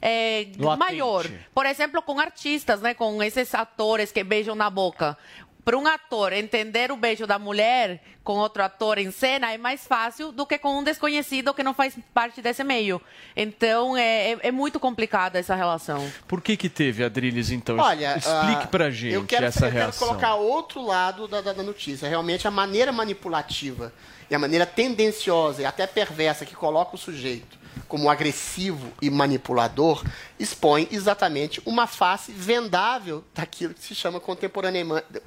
é, maior. Por exemplo, com artistas, né, com esses atores que beijam na boca. Para um ator entender o beijo da mulher com outro ator em cena é mais fácil do que com um desconhecido que não faz parte desse meio. Então é, é- é muito complicada essa relação. Por que que teve, Adriles, então? Olha, explique ah, pra gente eu quero, essa eu quero reação. colocar outro lado da, da- da notícia. Realmente a maneira manipulativa e a maneira tendenciosa e até perversa que coloca o sujeito como agressivo e manipulador expõe exatamente uma face vendável daquilo que se chama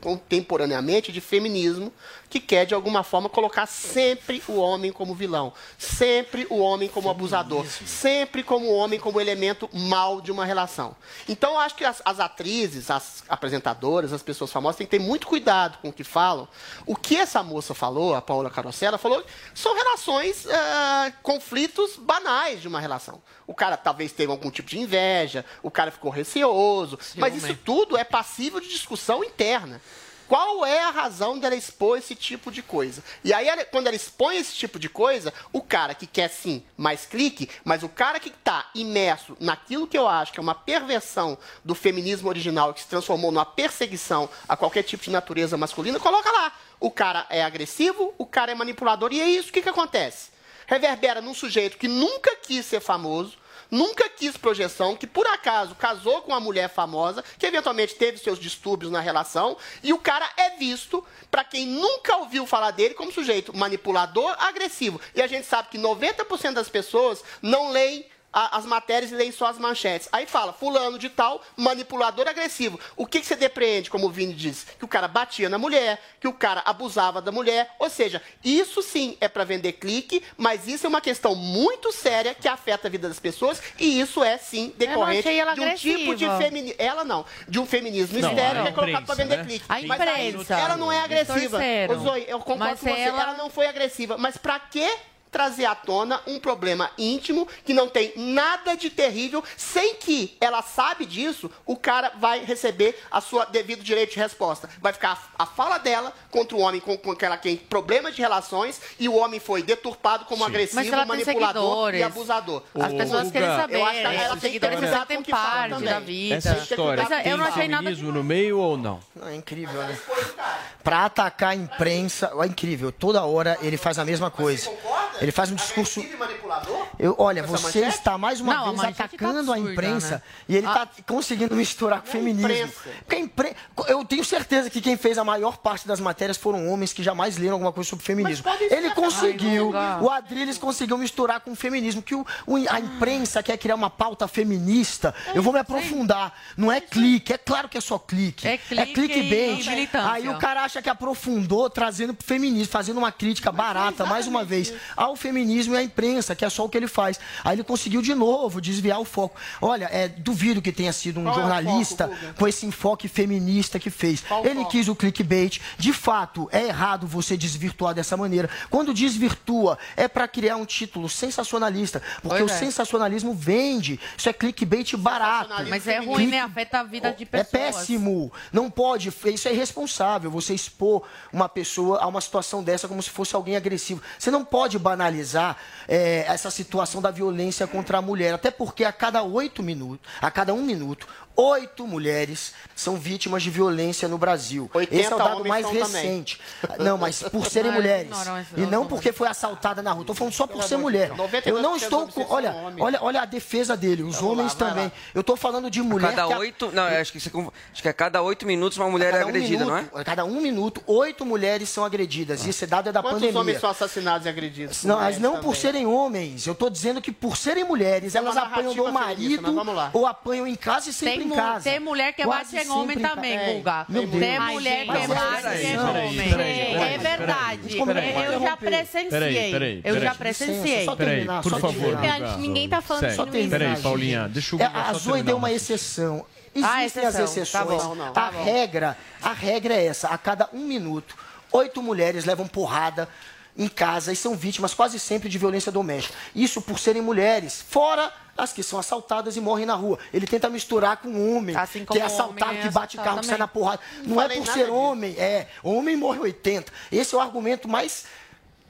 contemporaneamente de feminismo, que quer de alguma forma colocar sempre o homem como vilão, sempre o homem como abusador, sempre como o homem como elemento mal de uma relação. Então eu acho que as, as atrizes, as apresentadoras, as pessoas famosas têm que ter muito cuidado com o que falam. O que essa moça falou, a Paula Carosella, falou, são relações, ah, conflitos banais de uma relação. O cara talvez tenha algum tipo de inveja, o cara ficou receoso, mas isso tudo é passível de discussão interna. Qual é a razão dela expor esse tipo de coisa? E aí, ela- quando ela expõe esse tipo de coisa, o cara que quer sim mais clique, mas o cara que está imerso naquilo que eu acho que é uma perversão do feminismo original, que se transformou numa perseguição a qualquer tipo de natureza masculina, coloca lá. O cara é agressivo, o cara é manipulador, e é isso o que, que acontece. Reverbera num sujeito que nunca quis ser famoso, nunca quis projeção, que por acaso casou com uma mulher famosa, que eventualmente teve seus distúrbios na relação, e o cara é visto, para quem nunca ouviu falar dele, como sujeito manipulador, agressivo. E a gente sabe que 90% das pessoas não leem a- as matérias e leem só as manchetes. Aí fala, fulano de tal, manipulador agressivo. O que, que você depreende, como o Vini diz? Que o cara batia na mulher, que o cara abusava da mulher. Ou seja, isso sim é para vender clique, mas isso é uma questão muito séria que afeta a vida das pessoas e isso é sim decorrente de um tipo de agressiva. feminismo. Ela não, de um feminismo Não, histérico a que é colocado para imprensa, vender né? clique. A Mas aí, imprensa. ela não é agressiva. Ô, Zoe, eu concordo Mas com você. ela- ela não foi agressiva. Mas pra que trazer à tona um problema íntimo que não tem nada de terrível, sem que ela sabe disso, o cara vai receber a sua devido direito de resposta. Vai ficar a, a fala dela contra o homem com, com aquela que tem problemas de relações e o homem foi deturpado como Mas agressivo, ela tem manipulador e abusador. As pessoas querem saber. Eu acho que ela Os tem que que fala parte da vida. Essa história Mas eu não tem achei nada no meio ou não? Não, é incrível, né? Pra atacar a imprensa, é incrível. Toda hora ele faz a mesma coisa. Ele faz um discurso. Eu, olha, essa você manchete? está mais uma Não, a vez tá atacando a absurda, imprensa né? e ele está conseguindo misturar com o feminismo. imprensa. Porque a impre... Eu tenho certeza que quem fez a maior parte das matérias foram homens que jamais leram alguma coisa sobre feminismo. Ele conseguiu, o Adriles conseguiu misturar com o feminismo, que o, o- a imprensa quer criar uma pauta feminista. Eu vou me aprofundar. Não é clique, é claro que é só clique. É clique clickbait. e militância. Aí o cara acha que aprofundou, trazendo pro feminismo, fazendo uma crítica barata, mais uma vez, ao feminismo e à imprensa, que é só o que ele faz. Aí ele conseguiu de novo desviar o foco. Olha, é, duvido que tenha sido um Qual é o jornalista foco, Guga? com esse enfoque feminista que fez. Ele quis o clickbait. De fato, é errado você desvirtuar dessa maneira. Quando desvirtua, é para criar um título sensacionalista. Porque Pois o é. sensacionalismo vende. Isso é clickbait barato. Mas é ruim, né? Afeta a vida de É pessoas. péssimo. Não pode. Isso é irresponsável. Você expor uma pessoa a uma situação dessa como se fosse alguém agressivo. Você não pode banalizar é, essa situação da violência contra a mulher. Até porque a cada oito minutos, a cada um minuto, oito mulheres são vítimas de violência no Brasil. 80 Esse é o dado mais são também. recente. Não, mas por serem Não, mulheres. não, não, E não porque foi assaltada na rua. Estou falando só por ser mulher. Eu não 92% estou com. Olha, olha, olha a defesa dele. Os homens também. lá. Eu estou falando de A mulher. cada a- oito. Não, acho que, você, conf- acho que a cada oito minutos uma mulher é cada um agredida, não é? minuto, A cada um minuto, oito mulheres são agredidas. E esse dado é da Quantos pandemia. homens são assassinados e agredidos? Não, mas não por serem homens. Eu tô dizendo que por serem mulheres, é elas apanham do marido mas vamos lá. ou apanham em casa e sempre em casa. tem mulher que Quase bate em homem também, ca- Guga. Tem mulher que Mas bate em homem. É verdade. É Eu já presenciei. Eu já presenciei. Só Peraí, terminar, por só favor. Ninguém tá falando Terminar, Peraí, gente. Paulinha, deixa É, Guga a Zoe deu uma exceção. Ah, Existem as exceção. Tá exceções. bom, não, tá a bom. regra, a regra é essa. A cada um minuto, oito mulheres levam porrada em casa e são vítimas quase sempre de violência doméstica. Isso por serem mulheres, fora as que são assaltadas e morrem na rua. Ele tenta misturar com um homem, Assim que é assaltado, homem é que bate assaltado carro, que sai também. na porrada. Não Não, é por ser disso. homem, é. Homem morre 80. Esse é o argumento mais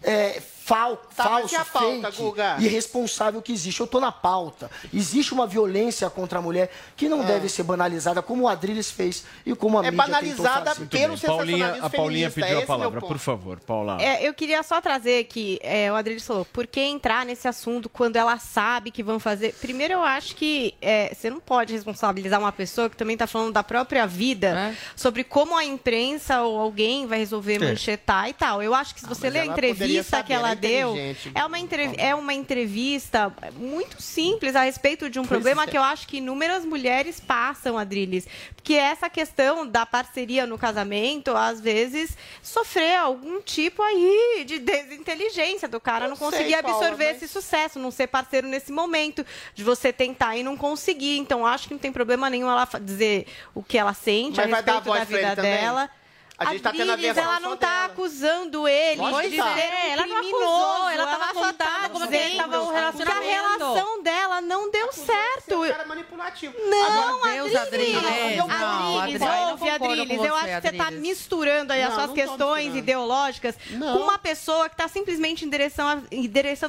é, fal, Tá, falso, e a pauta, fake, Guga? irresponsável que existe. Eu tô na pauta. Existe uma violência contra a mulher que não deve ser banalizada, como o Adriles fez e como a É mídia tentou banalizada pelo. Paulinha, a Paulinha pediu a é palavra, por favor, Paula. É, eu queria só trazer que é, o Adriles falou, por que entrar nesse assunto quando ela sabe que vão fazer? Primeiro, eu acho que é, você não pode responsabilizar uma pessoa que também está falando da própria vida sobre como a imprensa ou alguém vai resolver É. manchetar e tal. Eu acho que se você mas ler a entrevista saber, que ela ela é deu, é uma, é uma entrevista muito simples a respeito de um problema é. que eu acho que inúmeras mulheres passam, Adriles. Porque essa questão da parceria no casamento, às vezes, sofrer algum tipo aí de desinteligência do cara Eu não conseguir Paula, absorver mas- esse sucesso, não ser parceiro nesse momento, de você tentar e não conseguir. Então, acho que não tem problema nenhum ela dizer o que ela sente Mas a respeito da vida também? Dela. A gente tá tendo a versão ela não só tá dela. acusando ele Lógico de que tá. ser um Ela não acusou, ela tava só contando tá como que dizendo tava o que relacionamento. a relação dela não deu certo. cara manipulativo. Não, Agora, Adriles. Adriles, não, Adriles, Adriles, eu não ouve, Adriles. Eu acho que você tá misturando aí as suas questões ideológicas Não. com uma pessoa que tá simplesmente em direção, a,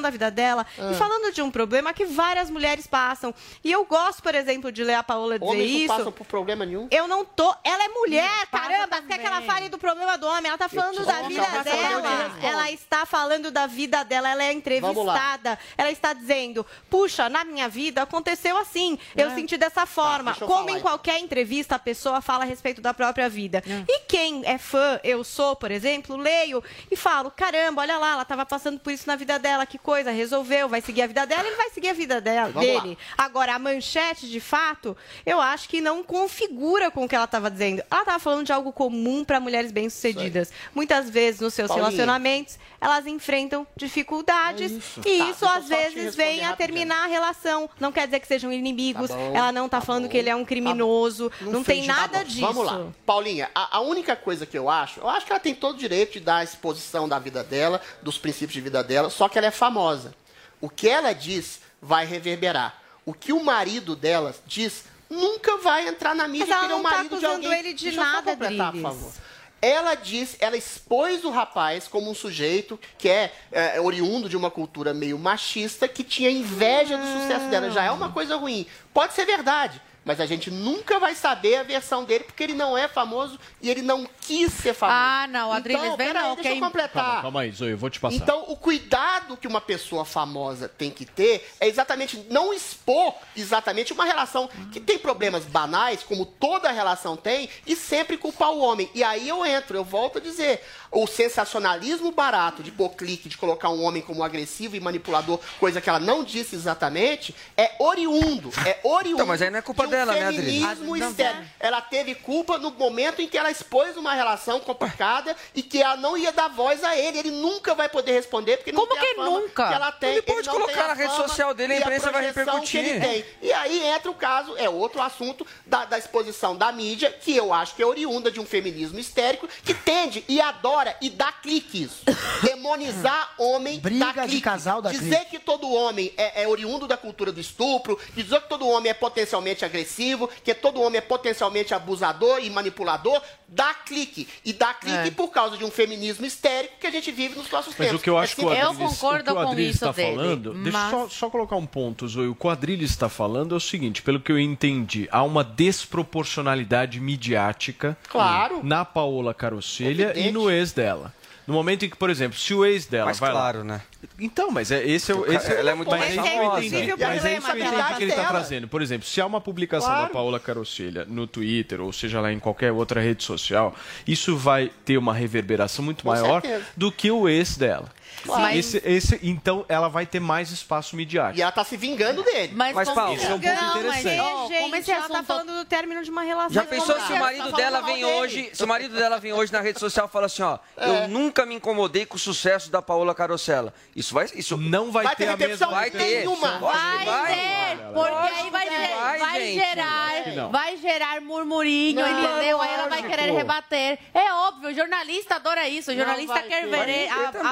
vida dela Ah. e falando de um problema que várias mulheres passam. E eu gosto, por exemplo, de ler a Paola dizer Homens não isso. passam por problema nenhum. Eu não tô. Ela é mulher, caramba. Quer que ela também. Fale do problema do homem? Ela tá falando da vida dela. Ela está falando da vida dela. Ela é entrevistada. Ela está dizendo: puxa, na minha vida aconteceu assim. Eu É. senti dessa forma. eu Como em então. qualquer entrevista, a pessoa fala a respeito da própria vida. E quem é fã, eu sou, por exemplo, leio e falo: caramba, olha lá, ela estava passando por isso na vida dela. Que coisa, resolveu, vai seguir a vida dela, ele vai seguir a vida dela, Vamos lá. dele. Agora, a manchete, de fato, eu acho que não configura com o que ela estava dizendo. Ela estava falando de algo comum para mulheres bem-sucedidas. Muitas vezes, nos seus Paulinha. relacionamentos, elas enfrentam dificuldades. É isso. E Tá, isso, eu às vezes, vem a terminar a relação. Não quer dizer que sejam inimigos. Tá bom, ela não está tá falando bom, que ele é um criminoso. Não, tem fez nada disso. Vamos lá. Paulinha, a, a única coisa que eu acho, eu acho que ela tem todo o direito de dar a exposição da vida dela, dos princípios de vida dela, só que ela é famosa. O que ela diz vai reverberar. O que o marido dela diz nunca vai entrar na mídia Mas ela ele é o não tá marido de acusando alguém. ele de Deixa eu nada, completar, por favor. Ela diz, ela expôs o rapaz como um sujeito que é, é, oriundo de uma cultura meio machista, que tinha inveja do sucesso dela. Já é uma coisa ruim. Pode ser verdade, mas a gente nunca vai saber a versão dele, porque ele não é famoso e ele não quis ser famoso. Ah, não, Adriles, então, vem peraí, não, deixa quem- eu completar. Calma, calma aí, Zoe, eu vou te passar. Então, o cuidado que uma pessoa famosa tem que ter é exatamente não expor exatamente uma relação que tem problemas banais, como toda relação tem, e sempre culpar o homem. E aí eu entro, eu volto a dizer, o sensacionalismo barato de pôr clique, de colocar um homem como agressivo e manipulador, coisa que ela não disse exatamente, é oriundo, é oriundo Então, mas aí não é culpa de dela, né, não. histérico. Ela teve culpa no momento em que ela expôs uma relação complicada e que ela não ia dar voz a ele. Ele nunca vai poder responder porque não Como tem que a fama nunca? que ela tem. Ele pode não colocar tem a na rede fama social dele, a e imprensa vai que ele repercutir. tem. E aí entra o caso, é outro assunto da, da exposição da mídia, que eu acho que é oriunda de um feminismo histérico, que tende e adora e dá clique isso. Demonizar homem Briga dá de clique. casal dá Dizer clique. que todo homem é, é oriundo da cultura do estupro, dizer que todo homem é potencialmente agressivo, que todo homem é potencialmente abusador e manipulador, dá clique. E dá clique É. por causa de um feminismo histérico que a gente vive nos nossos Mas tempos. o que eu acho É que o. Adriles, o que o Adriles está falando, deixa eu só, só colocar um ponto, Zoe. O que o Adriles está falando é o seguinte, pelo que eu entendi, há uma desproporcionalidade midiática Claro. na Paola Carosselha Evidente. e no ex dela. No momento em que, por exemplo, se o ex dela Mais vai claro, lá... né? Então, mas é, esse é o. Ela Esse é, é muito mas mais é isso que eu famosa. entendi. E o Mas é isso que que ele está trazendo. Por exemplo, se há uma publicação Claro. da Paola Carosselha no Twitter, ou seja lá em qualquer outra rede social, isso vai ter uma reverberação muito Com maior certeza. do que o ex dela. Esse, esse, então ela vai ter mais espaço midiático. E ela tá se vingando dele. Mas, Mas, Paulo, Isso é um ponto Não, mas, interessante. ó, Gente, como esse ela tá falando do término de uma relação. Já pensou se o Tá marido falando dela vem dele. hoje, se o marido dela vem hoje na rede social e fala assim, ó, É. eu nunca me incomodei com o sucesso da Paola Carosella. Isso vai, isso Não vai, Vai ter ter a mesma. vai ter. nenhuma. Vai, Vai ter, porque aí vai, que vai, vai gerar, que vai gerar murmurinho, Não, entendeu? Aí ela vai querer rebater. É óbvio, o jornalista adora isso. O jornalista quer ver a, a também.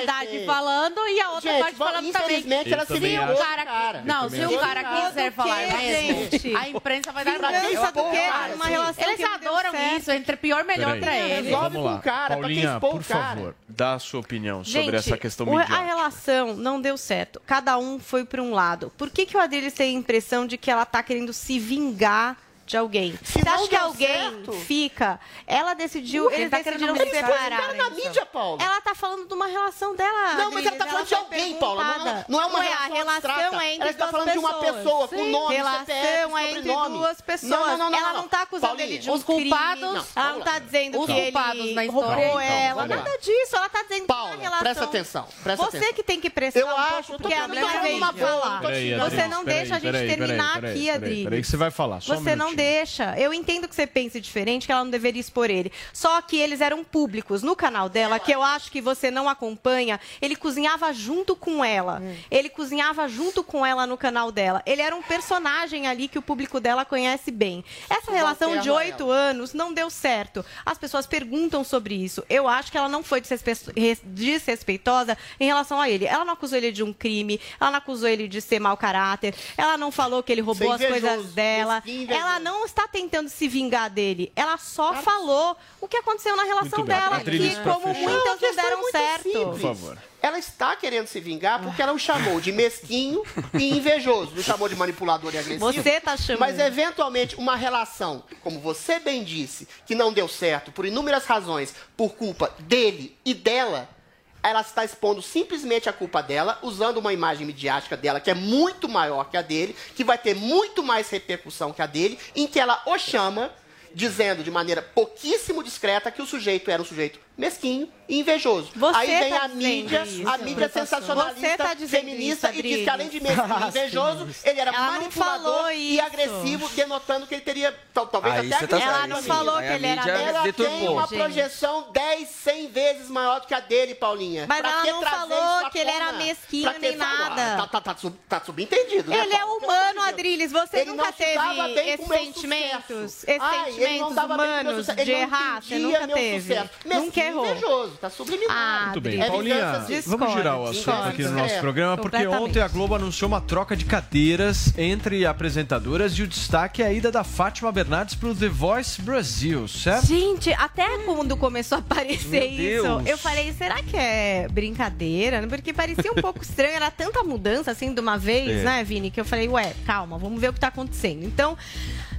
Ter. falando e a outra Gente, parte falando também. infelizmente ela se acho. do cara, cara. não, se o cara quiser falar gente? a imprensa vai dar Vingança do quê? Cara, Numa sim. relação Eles que adoram isso, entre pior melhor pra eles. Resolve Vamos com lá. o cara, pra quem Paulinha, expor o por cara. favor, dá a sua opinião sobre Gente, essa questão o- a midiática. relação não deu certo. Cada um foi para um lado. Por que, que o Adriles tem a impressão de que ela tá querendo se vingar de alguém? Se Você acha que alguém certo- fica? Ela decidiu, Ele eles tá querendo decidiram se separar. Cara na mídia, Paulo. Ela tá falando de uma relação dela. Não, mas ela tá falando de foi alguém, Paula. Não, é- não é uma Ué, relação a relação abstrata. é entre Ela está duas falando de uma pessoas. pessoa com Sim. nome, relação CPF, é entre duas pessoas. Não, não, não, não, ela não. não tá acusando Paulinha, ele de um os culpados- crime. Não, ela não tá dizendo Os que culpados ele na história. roubou Então, ela. Nada disso. Ela tá dizendo Paula, que a relação... presta atenção, presta Você atenção. que tem que prestar Eu um acho, pouco, porque a falando minha uma vez boa, de eu tô falar. Você não deixa a gente terminar aqui, peraí, Adriles. Peraí que você vai falar, Você não deixa. Eu entendo que você pense diferente, que ela não deveria expor ele. Só que eles eram públicos. No canal dela, que eu acho que você não acompanha, ele cozinhava junto com ela. Ele cozinhava junto com ela no canal dela. Ele era um personagem ali que o público dela conhece bem. Essa relação de oito anos não deu certo. As pessoas perguntam sobre isso. Eu acho que ela não foi desrespe- res- desrespeitosa em relação a ele. Ela não acusou ele de um crime, ela não acusou ele de ser mau caráter, ela não falou que ele roubou as Ser invejoso, coisas dela. Ela não está tentando se vingar dele. Ela só falou o que aconteceu na relação dela, que como muitas não é deram muito certo. simples. Por favor. Ela está querendo se vingar porque ela o chamou de mesquinho e invejoso. Não chamou de manipulador e agressivo. Você tá chamando. Mas eventualmente uma relação, como você bem disse, que não deu certo por inúmeras razões, por culpa dele e dela, ela está expondo simplesmente a culpa dela, usando uma imagem midiática dela que é muito maior que a dele, que vai ter muito mais repercussão que a dele, em que ela o chama dizendo de maneira pouquíssimo discreta que o sujeito era um sujeito mesquinho invejoso. Você Aí vem tá a mídia, dizendo a isso, mídia sensacionalista, tá feminista isso, e diz que além de invejoso, ele era Ela manipulador e isso. agressivo, denotando que ele teria tal- talvez Aí até tá Ela não falou Aí que ele era Ela tem uma gente. projeção 10, 100 vezes maior do que a dele, Paulinha. Mas Pra ela que não falou isso que ele era mesquinho nem falar? nada. Tá, tá, tá, sub- tá subentendido, né, Ele é humano. Adriles. Você Ele nunca teve bem com esses sentimentos, esses Ai, ele não sentimentos dava bem com o meu humanos sucesso. de errar. Você nunca meu teve. Nunca Mesquinho errou. Tá subliminado. Ah, Muito bem. Adriles. Paulinha, vamos girar o assunto aqui no nosso É, programa, porque ontem a Globo anunciou uma troca de cadeiras entre apresentadoras e o destaque é a ida da Fátima Bernardes pro The Voice Brasil, certo? Gente, até quando começou a aparecer isso, eu falei, será que é brincadeira? Porque parecia um pouco estranho, era tanta mudança assim de uma vez, É. né, Vini? Que eu falei, ué, calma, vamos ver o que tá acontecendo. Então,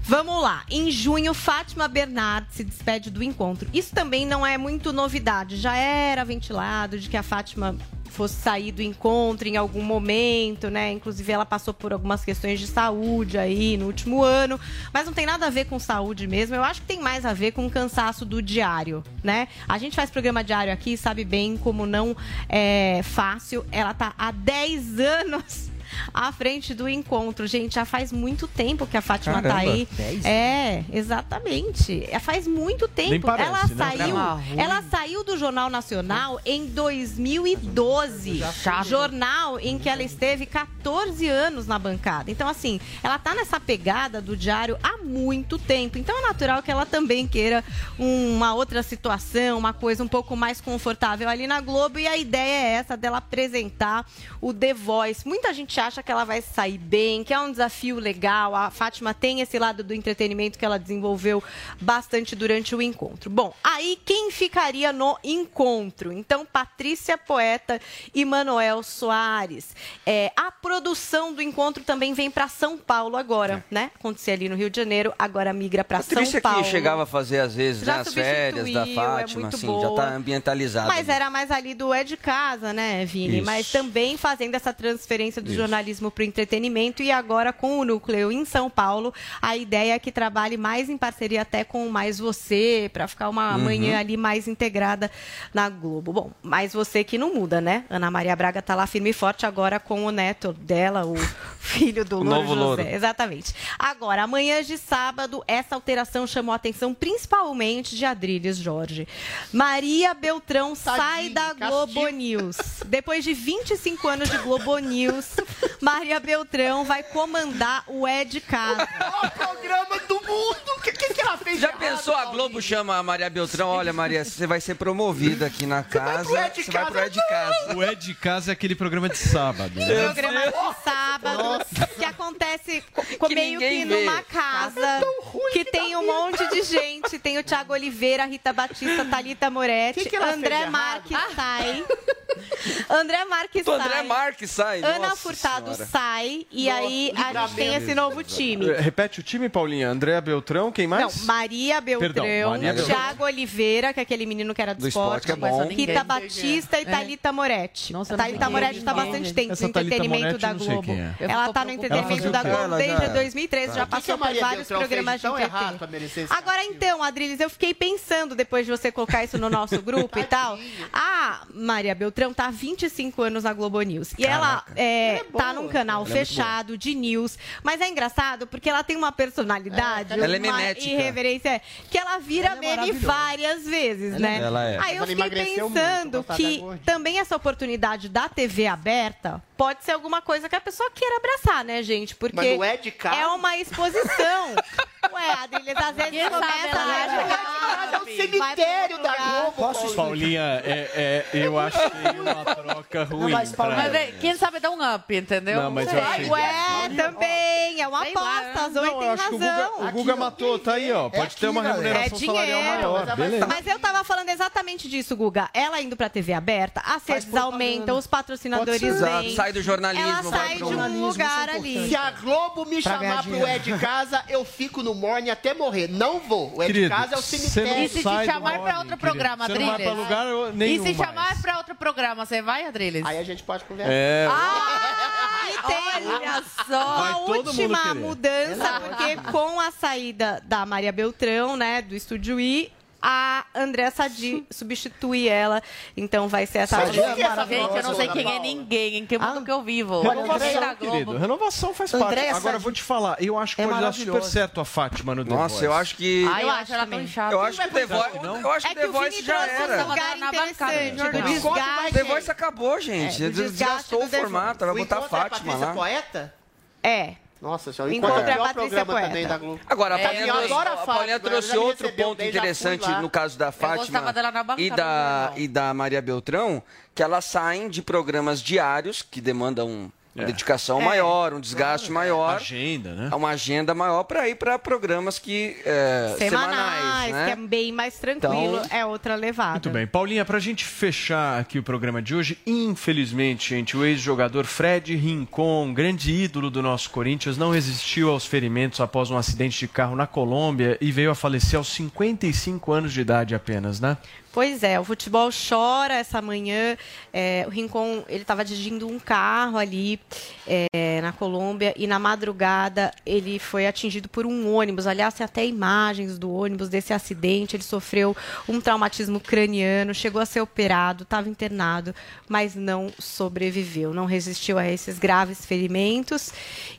vamos lá. Em junho, Fátima Bernardes se despede do encontro. Isso também não é muito novidade. Já era ventilado de que a Fátima fosse sair do encontro em algum momento, né? Inclusive ela passou por algumas questões de saúde aí no último ano, mas não tem nada a ver com saúde mesmo. Eu acho que tem mais a ver com o cansaço do diário, né? A gente faz programa diário aqui, sabe bem como não é fácil. Ela tá há 10 anos à frente do encontro. Gente, já faz muito tempo que a Fátima tá Caramba, aí. 10? É, exatamente. É, faz muito tempo. Parece, ela né? saiu, Tá ela saiu do Jornal Nacional em 2012. Jornal em que ela esteve 14 anos na bancada. Então, assim, ela tá nessa pegada do diário há muito tempo. Então, é natural que ela também queira uma outra situação, uma coisa um pouco mais confortável ali na Globo. E a ideia é essa dela apresentar o The Voice. Muita gente acha que ela vai sair bem, que é um desafio legal. A Fátima tem esse lado do entretenimento que ela desenvolveu bastante durante o encontro. Bom, aí quem ficaria no encontro? Então, Patrícia Poeta e Manuel Soares. É, a produção do encontro também vem para São Paulo agora, né? Acontecia ali no Rio de Janeiro, agora migra para São Patrícia Paulo. que chegava a fazer às vezes Já né, as férias da é Fátima, muito assim, boa. já tá ambientalizada. Mas era mais ali do é de casa, né, Vini? Isso. Mas também fazendo essa transferência do Isso. Jornalismo para o entretenimento e agora com o núcleo em São Paulo, a ideia é que trabalhe mais em parceria até com o Mais Você, para ficar uma Uhum. manhã ali mais integrada na Globo. Bom, Mais Você que não muda, né? Ana Maria Braga tá lá firme e forte agora com o neto dela, o filho do Louro novo José. Louro. Exatamente. Agora, amanhã de sábado, essa alteração chamou a atenção principalmente de Adriles Jorge. Maria Beltrão sai da Globo News. Depois de 25 anos de Globo News, Maria Beltrão vai comandar o É de Casa. O programa do mundo! O que, que, que ela fez? Já pensou a Globo chama a Maria Beltrão? Olha, Maria, você vai ser promovida aqui na casa. Você vai pro É de casa. O É de Casa é aquele programa de sábado. né? Programa de sábado que acontece co- co- Que meio que vê. numa casa que tem um monte de gente. Tem o Thiago Oliveira, Rita Batista, Thalita Moretti, Que que ela André Marques sai. André Marques O sai. André Marques sai. Ana nossa Senhora. sai e aí a gente tem esse novo time. Eh, Repete o time, Paulinha. Andréa Beltrão, quem mais? Não, Maria Beltrão, Perdão, Maria. Thiago Oliveira, que é aquele menino que era do, Do esporte, que é bom. Rita. Batista e É. Thalita Moretti. Nossa, Thalita Moretti está é, bastante tempo no entretenimento Moretti, da não sei Globo. é. Ela está no entretenimento da? Globo desde já- 2013, já Tá. O que que a passou por vários programas de entretenimento. Agora então, Adriles, eu fiquei pensando depois de você colocar isso no nosso grupo e tal. A Maria Beltrão tá há 25 anos na Globo News. E ela é, tá num canal Ela é fechado de news. Mas é engraçado porque ela tem uma personalidade, Ela é uma memética. irreverência, é, que ela vira meme várias vezes, Ela né? é- ela é. Aí eu Ela fiquei pensando muito, que também essa oportunidade da TV aberta pode ser alguma coisa que a pessoa queira abraçar, né, gente? Porque Mas não é é uma exposição. Ué, Adriles, às vezes Quem começa ela lá é casa, É o cemitério da Globo. Posso Paulinha, é, é, eu achei uma troca ruim. mas, Paulinha, Mas ela. é, quem sabe dá um up, entendeu? Não, mas eu achei- Ué, também, é uma Sei lá. aposta, a Zoe Não, tem eu acho que o Guga, razão. o Guga matou, tá aí, ó. Pode aqui, ter uma remuneração É dinheiro. salarial maior. Beleza. Mas eu tava falando exatamente disso, Guga. Ela indo pra TV aberta, as redes aumentam, os patrocinadores vêm. sai do jornalismo, Ela sai de um lugar é ali. Se a Globo me chamar pro. É de Casa, eu fico no morning até morrer. Não vou. O É de Querido, Casa é o cemitério. E se te chamar pra outro programa, Você não vai pra Adriles? E se chamar pra outro programa, você vai, Adriles? Aí a gente pode conversar. É. E tem Olha só Vai a última mudança, porque com a saída da Maria Beltrão, né, do Estúdio I, a Andréa Sadi substitui ela. Então vai ser essa Sadi é maravilhosa. Eu não sei quem é ninguém, em que mundo que eu vivo. Renovação, querido. Renovação faz parte. Andréa Agora, Sadi vou te falar, eu acho que é pode dar super certo a Fátima no The Nossa, Voice. eu acho que. Ai, eu acho acho ela tão chata. Eu acho que o The Voice, não? eu acho É que The o Voice já era. na bancada jornal. desgaste. The Voice acabou, gente. É, Desgastou o formato. Vai O botar a é Fátima Patrícia lá. Poeta? É. Nossa senhora, O encontro é é a Patrícia programa Poeta. também da Globo. Agora, a É, Paulinha, trouxe- adoro a Fátima, trouxe outro ponto interessante no caso da Fátima e da, e da Maria Beltrão, que elas saem de programas diários que demandam uma É. dedicação maior, um desgaste maior. Agenda, né? Uma agenda maior para ir para programas que é, Semanais, semanais, né? que é bem mais tranquilo, Então- é outra levada. Muito bem. Paulinha, pra gente fechar aqui o programa de hoje, infelizmente, gente, o ex-jogador Fred Rincon, grande ídolo do nosso Corinthians, não resistiu aos ferimentos após um acidente de carro na Colômbia e veio a falecer aos 55 anos de idade apenas, né? Pois é, o futebol chora essa manhã. É, o Rincon, ele estava dirigindo um carro ali é, na Colômbia e na madrugada ele foi atingido por um ônibus. Aliás, tem até imagens do ônibus desse acidente. Ele sofreu um traumatismo craniano, chegou a ser operado, estava internado, mas não sobreviveu, não resistiu a esses graves ferimentos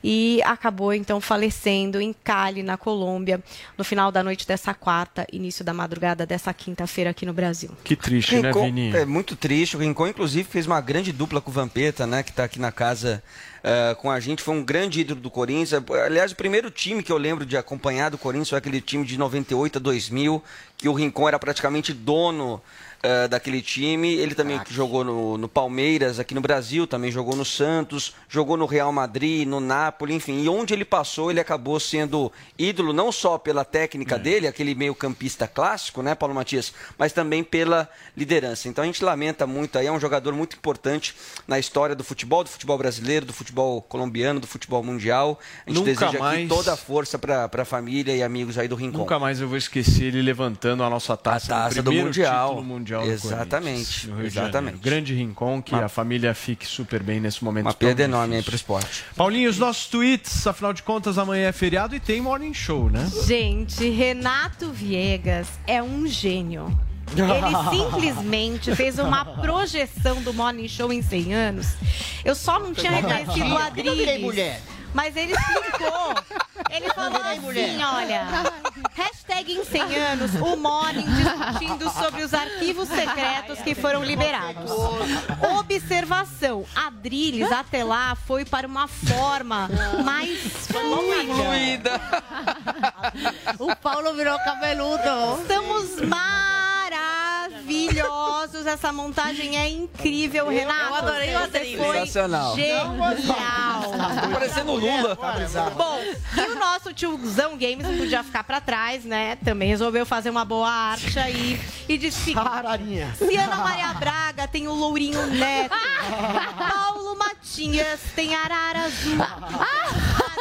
e acabou então falecendo em Cali, na Colômbia, no final da noite dessa quarta, início da madrugada dessa quinta-feira aqui no Brasil. Que triste, né, Rincon- Vini? É muito triste. O Rincon, inclusive, fez uma grande dupla com o Vampeta, né? Que está aqui na casa eh, com a gente. Foi um grande ídolo do Corinthians. Aliás, o primeiro time que eu lembro de acompanhar do Corinthians foi aquele time de 98 a 2000, que o Rincon era praticamente dono eh, daquele time. Ele também jogou no, no Palmeiras, aqui no Brasil, também jogou no Santos, jogou no Real Madrid, no Napoli, enfim. E onde ele passou, ele acabou sendo ídolo não só pela técnica dele, aquele meio-campista clássico, né, Paulo Matias, mas também pela liderança. Então a gente lamenta muito aí, é um jogador muito importante na história do futebol, do futebol brasileiro, do futebol colombiano, do futebol mundial. A gente Nunca deseja aqui mais- toda a força para a família e amigos aí do Rincon. Nunca mais eu vou esquecer ele levantando a nossa taça, A taça do Mundial. Mundial Exatamente, no exatamente. Grande rincon, que a família fique super bem nesse momento. Uma perda enorme aí pro esporte. Paulinho, os nossos tweets, afinal de contas, amanhã é feriado e tem morning show, né? Gente, Renato Viegas é um gênio. Ele simplesmente fez uma projeção do Morning Show em 100 anos. Eu só não tinha reconhecido o Adriles. mulher? Mas ele explicou. Ele falou assim, mulher. olha. Hashtag em 100 anos, o Morning discutindo sobre os arquivos secretos que foram liberados. Observação, Adriles até lá foi para uma forma mais fluida. O Paulo virou cabeludo. Estamos maravilhosos. Essa montagem é incrível, Renato. eu adorei o foi Sensacional. Genial. Tá parecendo o Lula. Bom, e o nosso tiozão Games não podia ficar pra trás, né? Também resolveu fazer uma boa arte aí e disse que se Ana Maria Braga tem o Lourinho Neto, Paulo Matias tem Arara Azul,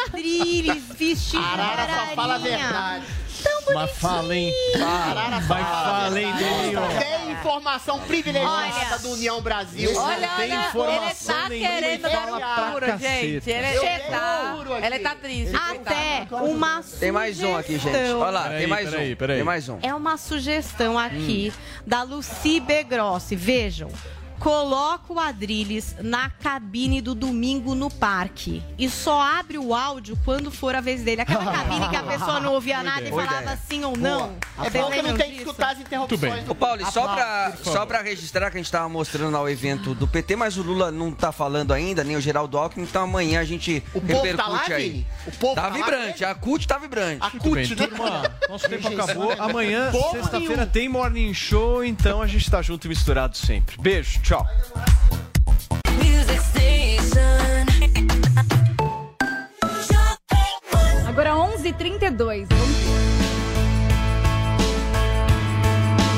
Adriles vestido de Arara só fala a verdade. Mas fala, hein? Arara Mas fala, hein, Delinho? Tem informação privilegiada do União Brasil. Olha, tem olha, informação ele tá querendo dar pra puro, gente. Ele, Eu ele tá, ele tá triste. Até uma Tem mais um aqui, gente. sugestão. Olha lá, Peraí, tem mais peraí, um. peraí. Tem mais um. É uma sugestão aqui Hum. da Lucy Begrossi. Vejam. Coloca o Adriles na cabine do domingo no parque. E só abre o áudio quando for a vez dele. Aquela cabine que a pessoa não ouvia nada e Boa falava ideia. sim ou não. É Vocês bom que não tenho que escutar as interrupções. Ô, Paulo, e só pra, só pra registrar que a gente tava mostrando lá o evento do PT, mas o Lula não tá falando ainda, nem o Geraldo Alckmin, então amanhã a gente O povo repercute tá lá, aí. Vini? O povo tá tá lá vibrante, a CUT tá vibrante. A CUT, né? turma. Nosso tempo acabou. né? Amanhã, sexta-feira, tem morning show, então a gente tá junto e misturado sempre. Beijo, tchau. Agora 11h32. Vamos